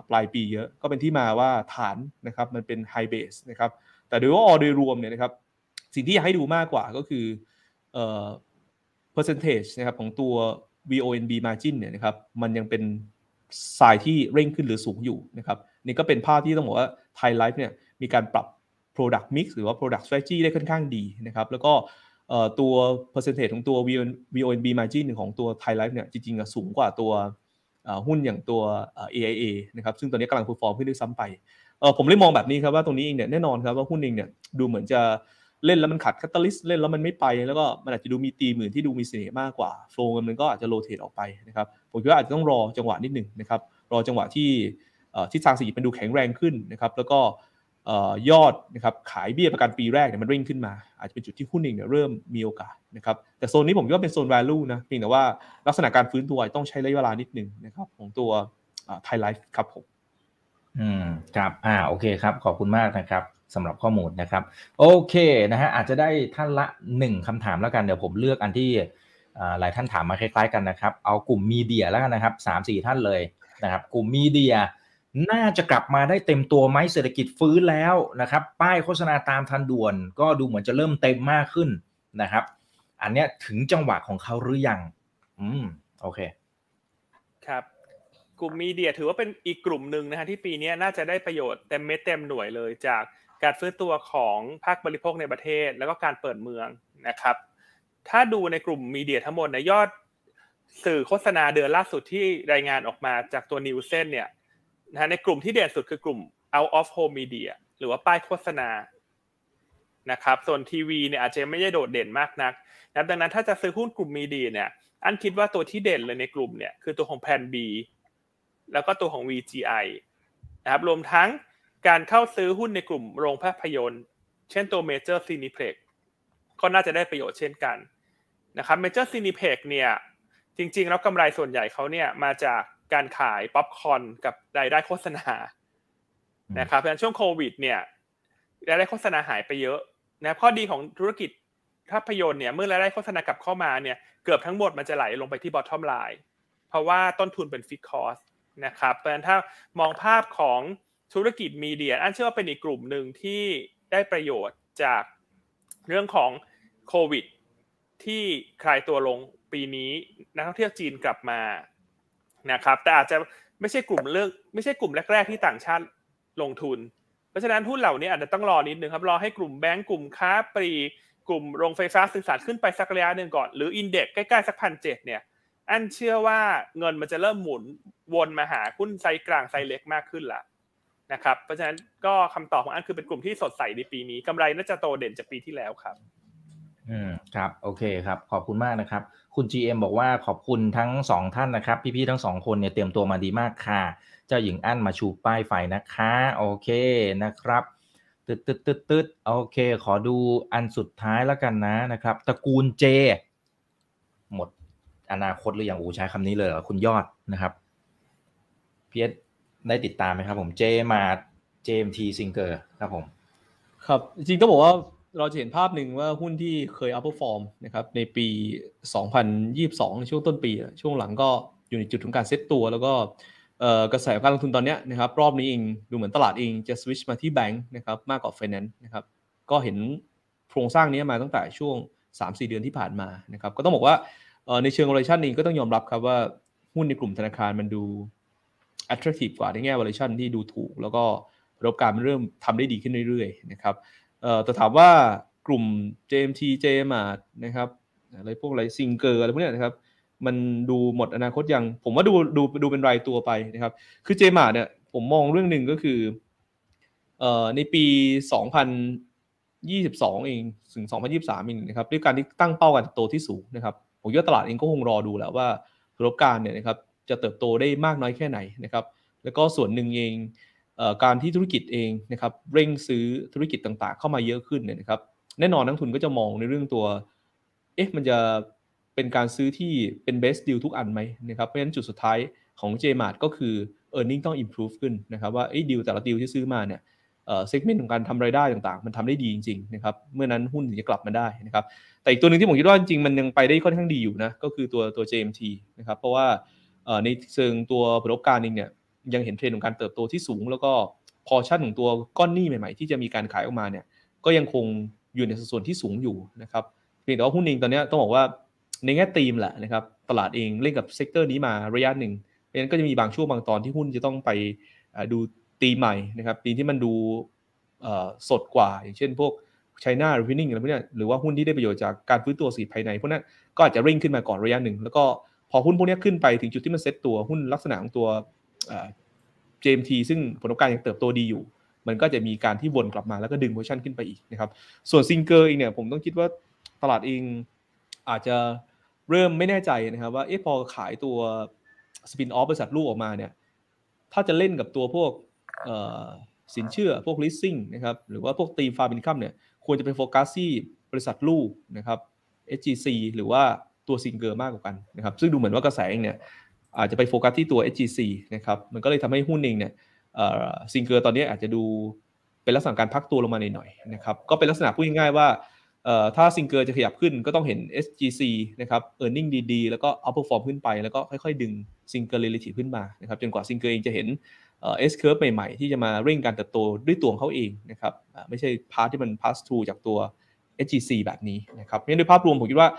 ปลายปีเยอะ ก็เป็นที่มาว่าฐานนะครับมันเป็นไฮเบสนะครับแต่โดยว่าโดยรวมเนี่ยนะครับสิ่งที่อยากให้ดูมากกว่าก็คือเอ่อ percentage นะครับของตัว VONB margin เนี่ยนะครับมันยังเป็นสายที่เร่งขึ้นหรือสูงอยู่นะครับนี่ก็เป็นภาพที่ต้องบอกว่าไทยไลฟ์เนี่ยมีการปรับ product mix หรือว่า product strategy ได้ค่อนข้างดีนะครับแล้วก็ตัว percentage ของตัว VONB margin ของตัว Thai Life เนี่ยจริงๆสูงกว่าตัวหุ้นอย่างตัวเอ่อ AIA นะครับซึ่งตอนนี้กำลัง perform ขึ้นด้วยซ้ำไปผมเลยมองแบบนี้ครับว่าตรงนี้เองเนี่ยแน่นอนครับว่าหุ้นเองเนี่ยดูเหมือนจะเล่นแล้วมันขัดคาตาลิสเล่นแล้วมันไม่ไป แล้วก็มันอาจจะดูมีตีหมื่นที่ดูมีเสน่ห์มากกว่าโฟล์มันก็อาจจะโรเตทออกไปนะครับผมคิดว่าอาจจะต้องรอจังหวะนิดหนึ่งนะครับรอจังหวะที่ทิศทางเศรษฐกิจมันดูแข็งแรงขึ้นนะครับแล้วก็ ยอดนะครับขายเบี้ยประกันปีแรกเนี่ยมันเร่งขึ้นมา อาจจะเป็นจุดที่หุ้นเองเนี่ยเริ่มมีโอกาสนะครับแต่โซนนี้ผมว่าเป็นโซน value นะเพียงแต่ว่าลักษณะการฟื้นตัวต้องใช้ระยะเวลานิดนึงนะครับของตัวไทยไลฟ์ครับผมอืมครับอ่าโอเคครับ ขอบคุณมากนะครับสำหรับข้อมูลนะครับ โอเคนะฮะอาจจะได้ท่านละหนึ่งคำถามแล้วกันเดี๋ยวผมเลือกอันที่หลายท่านถามมาคล้ายๆกันนะครับ เอากลุ่มมีเดียแล้วกันนะครับสามสี่ท่านเลยนะครับ กลุ่มมีเดีย น่าจะกลับมาได้เต็มตัวไหมเศรษฐกิจฟื้นแล้วนะครับ ป้ายโฆษณาตามทันด่วน ก็ดูเหมือนจะเริ่มเต็มมากขึ้นนะครับ อันเนี้ยถึงจังหวะของเขาหรือยัง อืมโอเค ครับ กลุ่มมีเดียถือว่าเป็นอีกกลุ่มหนึ่งนะฮะที่ปีนี้น่าจะได้ประโยชน์เต็มเม็ดเต็มหน่วยเลยจากการฟื้นตัวของภาคบริโภคในประเทศ แล้วก็การเปิดเมืองนะครับ ถ้าดูในกลุ่มมีเดียทั้งหมดในยอดสื่อโฆษณาเดือนล่าสุดที่รายงานออกมาจากตัวนิวเซนเนี่ย นะในกลุ่มที่เด่นสุดคือกลุ่ม out of home media หรือว่าป้ายโฆษณานะครับส่วนทีวีเนี่ยอาจจะไม่ได้โดดเด่นมากนักนะดังนั้นถ้าจะซื้อหุ้นกลุ่มมีดีเนี่ย อันคิดว่าตัวที่เด่นเลยในกลุ่มเนี่ยคือตัวของแพน B แล้วก็ตัวของ VGI นะครับรวมทั้งการเข้าซื้อหุ้นในกลุ่มโรงภาพยนตร์ เช่นตัว Major Cineplex ก็น่าจะได้ประโยชน์เช่นกันนะครับ Major Cineplex เนี่ยจริงๆ แล้วกำไรส่วนใหญ่เขาเนี่ยมาจาก การขายป๊อปคอร์นกับรายได้โฆษณานะครับเพราะฉะนั้นช่วงโควิด เนี่ยรายได้โฆษณาหายไปเยอะนะข้อดีของธุรกิจภาพยนตร์เนี่ยเมื่อรายได้โฆษณากลับเข้ามาเนี่ยเกือบทั้งหมดมันจะไหลลงไปที่ bottom line เพราะว่าต้นทุนเป็น fixed cost นะครับเพราะฉะนั้นถ้ามองภาพของธุรกิจ media อันเชื่อว่าเป็นอีกกลุ่มหนึ่งที่ได้ประโยชน์จากเรื่องของโควิด ที่คลายตัวลงปีนี้นักท่องเที่ยวจีนกลับมา นะครับ แต่อาจจะไม่ใช่กลุ่มเลือกไม่ใช่กลุ่มแรก ๆ ที่ต่างชาติลงทุน เพราะฉะนั้นหุ้นเหล่านี้อาจจะต้องรอนิดนึงครับ รอให้กลุ่มแบงก์กลุ่มค้าปลีกลุ่มโรงไฟฟ้าสื่อสารขึ้นไปสักระยะหนึ่งก่อน หรืออินเด็กใกล้ๆสักพันเจ็ดเนี่ย อันเชื่อว่าเงินมันจะเริ่มหมุนวนมาหาหุ้นไซกลางไซเล็กมากขึ้นละนะครับ เพราะฉะนั้นก็คำตอบของอันคือเป็นกลุ่มที่สดใสในปีนี้กำไรน่าจะโตเด่นจากปีที่แล้วครับ อืมครับ โอเคครับ ขอบคุณมากนะครับ คุณ GM บอกว่าขอบคุณทั้งสองท่านนะครับ พี่ๆทั้งสองคนเนี่ยเตรียมตัวมาดีมากค่ะ เจ้าหญิงอั้นมาชูป้ายไฟนะคะ โอเคนะครับตึ๊ดตึ๊ดตึ๊ดตึ๊ดโอเค ขอดูอันสุดท้ายแล้วกันนะนะครับตระกูล J หมดอนาคตหรือยังอูใช้คำนี้เลยเหรอคุณยอดนะครับพี่เอสได้ติดตามไหมครับผม JMART JMT ซิงเกอร์ครับผม ครับ จริงต้องบอกว่า เราจะเห็นภาพหนึ่งว่าหุ้นที่เคย outperform นะครับในปี 2022 ในช่วงต้นปี ช่วงหลังก็อยู่ในจุดของการเซ็ตตัว แล้วก็กระแสการลงทุนตอนนี้นะครับรอบนี้เองดูเหมือนตลาดเองจะสวิชมาที่แบงค์นะครับมากกว่าไฟแนนซ์นะครับก็เห็นโครงสร้างนี้มาตั้งแต่ช่วง 3-4 เดือนที่ผ่านมานะครับก็ต้องบอกว่าในเชิง valuation เองก็ต้องยอมรับครับว่าหุ้นในกลุ่มธนาคารมันดู attractive กว่าในแง่ valuation ที่ดูถูก แล้วก็ประสบการมันเริ่มทำได้ดีขึ้นเรื่อยๆนะครับ เอ่อแต่ถามว่ากลุ่ม JMT j m a r นะครับอะไรพวกอะไรซิงเกอร์อะไรพวกนี้นะครับ มันดูหมดอนาคตยัง ผมว่าดูดูดูเป็นรายตัวไปนะครับ คือ j m a r เนี่ยผมมองเรื่องหนึ่งก็คือเอ่อในปี 2022 เองถึง 2023เองนะครับด้วยการที่ตั้งเป้าการเติบโตที่สูงนะครับผมว่าตลาดเองก็คงรอดูแล้วว่าปรการเนี่ยนะครับจะเติบโตได้มากน้อยแค่ไหนนะครับ แล้วก็ส่วนหนึ่งเอง การที่ธุรกิจเองนะครับเร่งซื้อธุรกิจต่างๆ เข้ามาเยอะขึ้นเนี่ยนะครับ แน่นอนนักทุนก็จะมองในเรื่องตัวเอ๊ะมันจะเป็นการซื้อที่เป็น best deal ทุกอันไหมนะครับเพราะฉะนั้นจุดสุดท้ายของ JMart ก็คือ earning ต้อง improve ขึ้นนะครับว่าไอ้ดีลแต่ละดีลที่ซื้อมาเนี่ยเอ่อ segment ของการทำรายได้ต่างๆ มันทำได้ดีจริงๆนะครับเมื่อนั้นหุ้นถึงจะกลับมาได้นะครับแต่อีกตัวหนึ่งที่ผมคิดว่าจริงๆมันยังไปได้ค่อนข้างดีอยู่นะก็คือตัวตัว JMT นะครับเพราะว่าในเชิงตัวผลประกอบการเองเนี่ย ยังเห็นเทรนด์ของการเติบโตที่สูง แล้วก็พอชั่นของตัวก้อนหนี้ใหม่ๆ ที่จะมีการขายออกมาเนี่ยก็ยังคงอยู่ในสัดส่วนที่สูงอยู่นะครับเพียงแต่ว่าหุ้นเองตอนนี้ต้องบอกว่าในแง่ธีมแหละนะครับตลาดเองเล่นกับ sector นี้มาระยะหนึ่งเพราะฉะนั้นก็จะมีบางช่วงบางตอนที่หุ้นจะต้องไปดูธีมใหม่นะครับธีมที่มันดูสดกว่า อย่างเช่นพวก China reopening อะไรพวกนี้หรือว่าหุ้นที่ได้ประโยชน์จากการฟื้นตัวสีภายในพวกนั้นก็อาจจะเร่งขึ้นมาก่อนระยะหนึ่ง แล้วก็พอหุ้นพวกนี้ขึ้นไปถึงจุดที่มันเซ็ตตัวหุ้นลักษณะของตัว JMT ซึ่งผลประกอบการยังเติบโตดีอยู่ มันก็จะมีการที่วนกลับมาแล้วก็ดึงโพชั่นขึ้นไปอีกนะครับ ส่วนซิงเกอร์เองเนี่ยผมต้องคิดว่าตลาดเองอาจจะเริ่มไม่แน่ใจนะครับว่าเอ๊ะพอขายตัว spin off บริษัทลูกออกมาเนี่ยถ้าจะเล่นกับตัวพวกสินเชื่อพวก leasing นะครับหรือว่าพวกธีม farm income เนี่ยควรจะไปโฟกัสที่บริษัทลูกนะครับ SGC หรือว่าตัวซิงเกอร์มากกว่ากันนะครับซึ่งดูเหมือนว่ากระแสเองเนี่ย อาจจะไปโฟกัสที่ตัว SGC นะครับมันก็เลยทำให้หุ้นเองเนี่ยซิงเกอร์ตอนนี้อาจจะดูเป็นลักษณะการพักตัวลงมาหน่อยๆนะครับก็เป็นลักษณะพูดง่ายๆว่าถ้าซิงเกอร์จะขยับขึ้นก็ต้องเห็น SGC นะครับ earning ดีๆ แล้วก็ outperform ขึ้นไป แล้วก็ค่อยๆ ดึงซิงเกอร์ relative ขึ้นมานะครับจนกว่าซิงเกอร์เองจะเห็น S-curve ใหม่ๆ ที่จะมาเร่งการเติบโตด้วยตัวของเขาเองนะครับไม่ใช่ part ที่มัน pass through จากตัว SGC แบบนี้นะครับงั้นโดยภาพรวมผมคิดว่า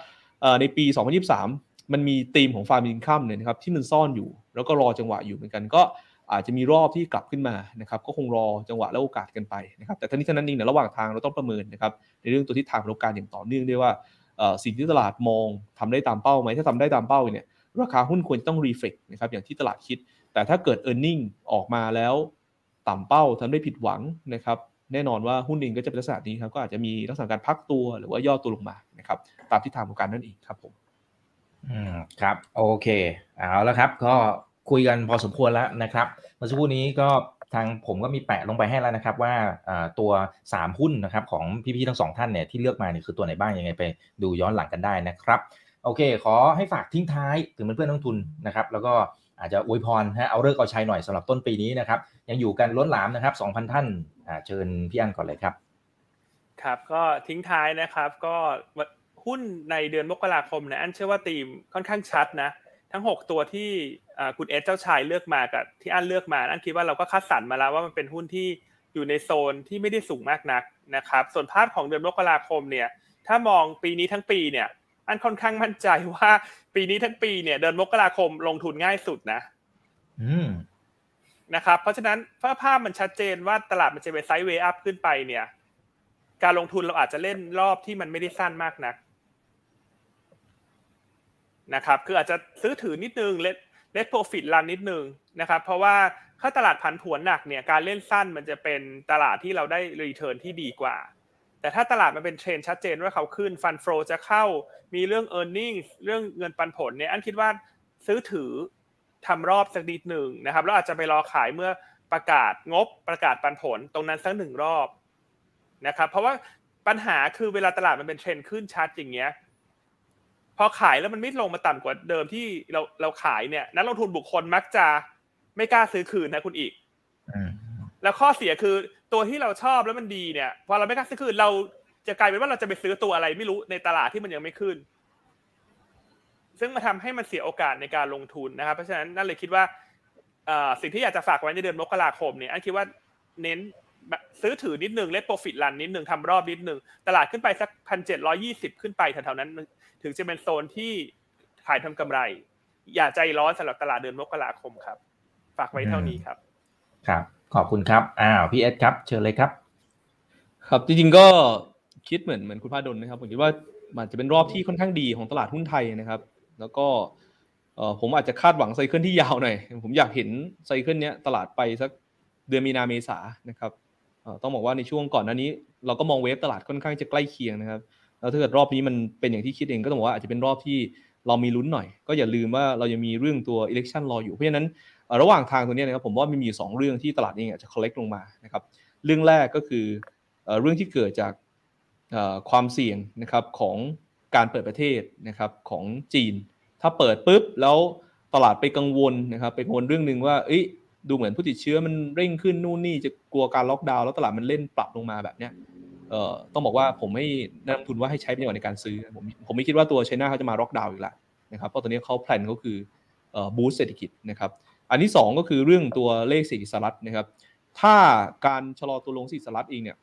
ในปี 2023 มันมีธีมของ farm income เนี่ยนะครับที่มันซ่อนอยู่ แล้วก็รอจังหวะอยู่เหมือนกัน ก็อาจจะมีรอบที่กลับขึ้นมานะครับก็คงรอจังหวะและโอกาสกันไปนะครับแต่ทั้งนี้ทั้งนั้นเองเนี่ยระหว่างทางเราต้องประเมินนะครับในเรื่องตัวทิศทางผลประกอบการอย่างต่อเนื่องด้วยว่าสิ่งที่ตลาดมองทำได้ตามเป้าไหมถ้าทำได้ตามเป้าเนี่ยราคาหุ้นควรต้องรีเฟกนะครับอย่างที่ตลาดคิด แต่ถ้าเกิด e a r n i n g ออกมาแล้วต่ำเป้าทำได้ผิดหวังนะครับแน่นอนว่าหุ้นเองก็จะเป็นลักษณะนี้ครับก็อาจจะมีลักษณะการพักตัวหรือว่าย่อตัวลงมานะครับตามทิศทางของการนั่นเองครับผม อืมครับโอเคเอาแล้วครับ ก็คุยกันพอสมควรแล้วนะครับเมื่อสักครู่นี้ก็ทางผมก็มีแปะลงไปให้แล้วนะครับ ว่าตัว 3 หุ้นนะครับของพี่ๆทั้งสองท่านเนี่ยที่เลือกมาเนี่ยคือตัวไหนบ้างยังไงไปดูย้อนหลังกันได้นะครับ โอเค ขอให้ฝากทิ้งท้ายถึงเพื่อนๆนักทุนนะครับ แล้วก็อาจจะอวยพรฮะเอาเลิกเอาชัยหน่อยสำหรับต้นปีนี้นะครับ ยังอยู่กันล้นหลามนะครับ 2,000 ท่านเชิญพี่อันก่อนเลยครับ ครับก็ทิ้งท้ายนะครับ ก็ หุ้นในเดือนมกราคมนะอันเชื่อว่าตีมค่อนข้างชัดนะ ทั้ง 6 ตัวที่คุณเอสเจ้าชายเลือกมากับที่อันเลือกมาอันคิดว่าเราก็คัดสรรมาแล้วว่ามันเป็นหุ้นที่อยู่ในโซนที่ไม่ได้สูงมากนักนะครับ ส่วนภาพของเดือนมกราคมเนี่ยถ้ามองปีนี้ทั้งปีเนี่ยอันค่อนข้างมั่นใจว่าปีนี้ทั้งปีเนี่ยเดือนมกราคมลงทุนง่ายสุดนะนะครับเพราะฉะนั้นถ้าภาพมันชัดเจนว่าตลาดมันจะไปไซด์เวย์อัพขึ้นไปเนี่ย การลงทุนเราอาจจะเล่นรอบที่มันไม่ได้สั้นมากนัก นะครับคืออาจจะซื้อถือนิดนึงเลทเลทโปรฟิตรันนิดนึงนะครับเพราะว่าถ้าตลาดผันผวนหนักเนี่ยการเล่นสั้นมันจะเป็นตลาดที่เราได้ return ที่ดีกว่า แต่ถ้าตลาดมันเป็นเทรนด์ชัดเจนว่าขาขึ้น fund flow จะเข้ามีเรื่อง e a r n i n g เรื่องเงินปันผลเนี่ยอันคิดว่าซื้อถือทำรอบสักนิดหนึ่งนะครับแล้วอาจจะไปรอขายเมื่อประกาศงบประกาศปันผลตรงนั้นสักหนึ่งรอบนะครับเพราะว่าปัญหาคือเวลาตลาดมันเป็นเทรนด์ขึ้นชัดอย่างเงี้ย พอขายแล้วมันไม่ลงมาต่ำกว่าเดิมที่เราเราขายเนี่ยนักลงทุนบุคคลมักจะไม่กล้าซื้อคืนนะคุณอีกแล้วข้อเสียคือตัวที่เราชอบแล้วมันดีเนี่ยพอเราไม่กล้าซื้อคืนเราจะกลายเป็นว่าเราจะไปซื้อตัวอะไรไม่รู้ในตลาดที่มันยังไม่ขึ้น ซึ่งมาทำให้มันเสียโอกาสในการลงทุนนะครับ เพราะฉะนั้นนั่นเลยคิดว่าสิ่งที่อยากจะฝากไว้ในเดือนมกราคมเนี่ยอันคิดว่าเน้น ซื้อถือนิดนึงเลทโปรฟิตรันนิดนึงทำรอบนิดนึง ตลาดขึ้นไปสักพันเจ็ดร้อยยี่สิบขึ้นไปแถวๆนั้น ถึงจะเป็นโซนที่ขายทำกำไร อย่าใจร้อนสำหรับตลาดเดือนมกราคมครับ ฝากไว้เท่านี้ครับ ครับ ขอบคุณครับ อ้าวพี่เอสครับ เชิญเลยครับ ครับจริงๆก็คิดเหมือนเหมือนคุณภาดลนะครับผมคิดว่ามันจะเป็นรอบที่ค่อนข้างดีของตลาดหุ้นไทยนะครับ แล้วก็ผมอาจจะคาดหวัง cycle ที่ยาวหน่อย ผมอยากเห็น cycle เนี้ยตลาดไปสักเดือนมีนาเมษานะครับ ต้องบอกว่าในช่วงก่อนหน้านี้ เราก็มองเวฟตลาดค่อนข้างจะใกล้เคียงนะครับแล้วถ้าเกิดรอบนี้มันเป็นอย่างที่คิดเองก็ต้องบอกว่าอาจจะเป็นรอบที่เรามีลุ้นหน่อย ก็อย่าลืมว่าเรายังมีเรื่องตัว election รออยู่เพราะฉะนั้นระหว่างทางตัวนี้นะครับผมว่ามีมีสองเรื่องที่ตลาดเองจะ collect ลงมานะครับเรื่องแรกก็คือเรื่องที่เกิดจากความเสี่ยงนะครับของการเปิดประเทศนะครับของจีน ถ้าเปิดปุ๊บแล้วตลาดไปกังวลนะครับไปกังวลเรื่องหนึ่งว่าเอ้ย ดูเหมือนผู้ติดเชื้อมันเร่งขึ้นนู่นนี่จะกลัวการล็อกดาวน์แล้วตลาดมันเล่นปรับลงมาแบบเนี้ยเอ่อต้องบอกว่าผมไม่แนะนำทุนว่าให้ใช้ประโยชน์ในการซื้อ ผมผมไม่คิดว่าตัวไชน่าเขาจะมาล็อกดาวน์อีกแล้วนะครับเพราะตอนนี้เขาแพลนก็คือเอ่อบูสต์เศรษฐกิจนะครับอันที่ 2 ก็คือเรื่องตัวเลขเศรษฐกิจสหรัฐนะครับถ้าการชะลอตัวลงเศรษฐกิจสหรัฐเองเนี่ย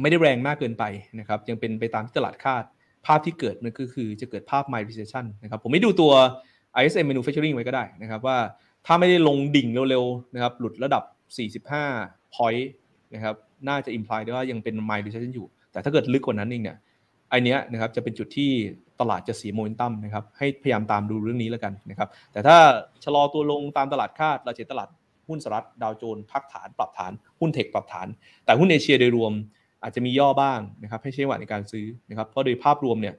ไม่ได้แรงมากเกินไปนะครับยังเป็นไปตามที่ตลาดคาดภาพที่เกิดมันก็คือจะเกิดภาพ mild recession นะครับผมไม่ดูตัว ISM manufacturing ไว้ก็ได้นะครับว่า ถ้าไม่ได้ลงดิ่งเร็วๆนะครับ หลุดระดับ 45 point นะครับ น่าจะอิมพลายได้ว่ายังเป็น mild recession อยู่ แต่ถ้าเกิดลึกกว่านั้นเองเนี่ยไอเนี้ยนะครับจะเป็นจุดที่ตลาดจะเสียโมเมนตัมนะครับ ให้พยายามตามดูเรื่องนี้แล้วกันนะครับ แต่ถ้าชะลอตัวลงตามตลาดคาดเราจะตลาดหุ้นสหรัฐดาวโจนส์พักฐานปรับฐาน หุ้นเทคปรับฐาน แต่หุ้นเอเชียโดยรวมอาจจะมีย่อบ้างนะครับให้ใช้หวะในการซื้อนะครับ เพราะโดยภาพรวมเนี่ย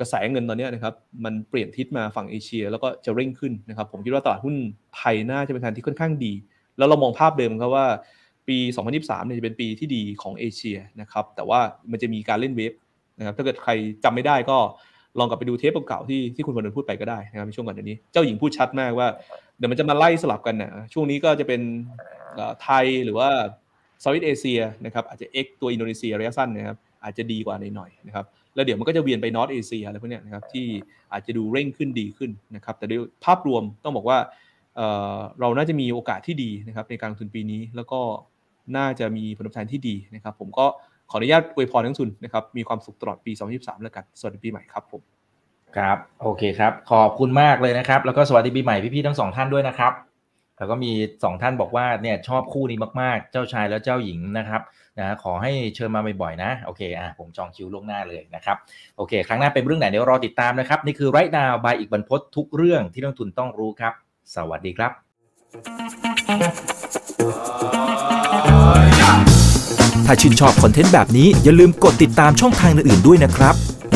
กระแสเงินตอนนี้นะครับมันเปลี่ยนทิศมาฝั่งเอเชีย แล้วก็จะเร่งขึ้นนะครับผมคิดว่าตลาดหุ้นไทยน่าจะเป็นทางที่ค่อนข้างดี แล้วเรามองภาพเดิมครับว่าปี 2023เนี่ยจะเป็นปีที่ดีของเอเชียนะครับแต่ว่ามันจะมีการเล่นเวฟนะครับถ้าเกิดใครจำไม่ได้ก็ลองกลับไปดูเทปเก่าๆที่ที่คุณพลเดินพูดไปก็ได้นะครับในช่วงก่อนเดี๋ยวนี้ เจ้าหญิงพูดชัดมากว่า เดี๋ยวมันจะมาไล่สลับกันนะช่วงนี้ก็จะเป็นไทยหรือว่า Southeast Asia นะครับอาจจะ X ตัวอินโดนีเซียระยะสั้นนะครับอาจจะดีกว่าหน่อยๆนะครับ แล้วเดี๋ยวมันก็จะเวียนไป North Asia อะไรพวกนี้นะครับที่อาจจะดูเร่งขึ้นดีขึ้นนะครับแต่โดยภาพรวมต้องบอกว่าเราน่าจะมีโอกาสที่ดีนะครับในการลงทุนปีนี้ แล้วก็น่าจะมีผลตอบแทนที่ดีนะครับ ผมก็ขออนุญาตอวยพรนักลงทุนนะครับมีความสุขตลอดปี 2023 แล้วกัน สวัสดีปีใหม่ครับผมครับ โอเคครับ ขอบคุณมากเลยนะครับ แล้วก็สวัสดีปีใหม่พี่ๆทั้งสองท่านด้วยนะครับ แล้วก็มีสองท่านบอกว่าเนี่ยชอบคู่นี้มากๆ เจ้าชายและเจ้าหญิงนะครับนะขอให้เชิญมาบ่อยๆนะโอเคอะผมจองคิวล่วงหน้าเลยนะครับโอเค ครั้งหน้าเป็นเรื่องไหนเดี๋ยวรอติดตามนะครับ นี่คือไรท์ดาวบายอีกบรรพททุกเรื่องที่นักทุนต้องรู้ครับ สวัสดีครับ ถ้าชื่นชอบคอนเทนต์แบบนี้อย่าลืมกดติดตามช่องทางอื่นๆด้วยนะครับ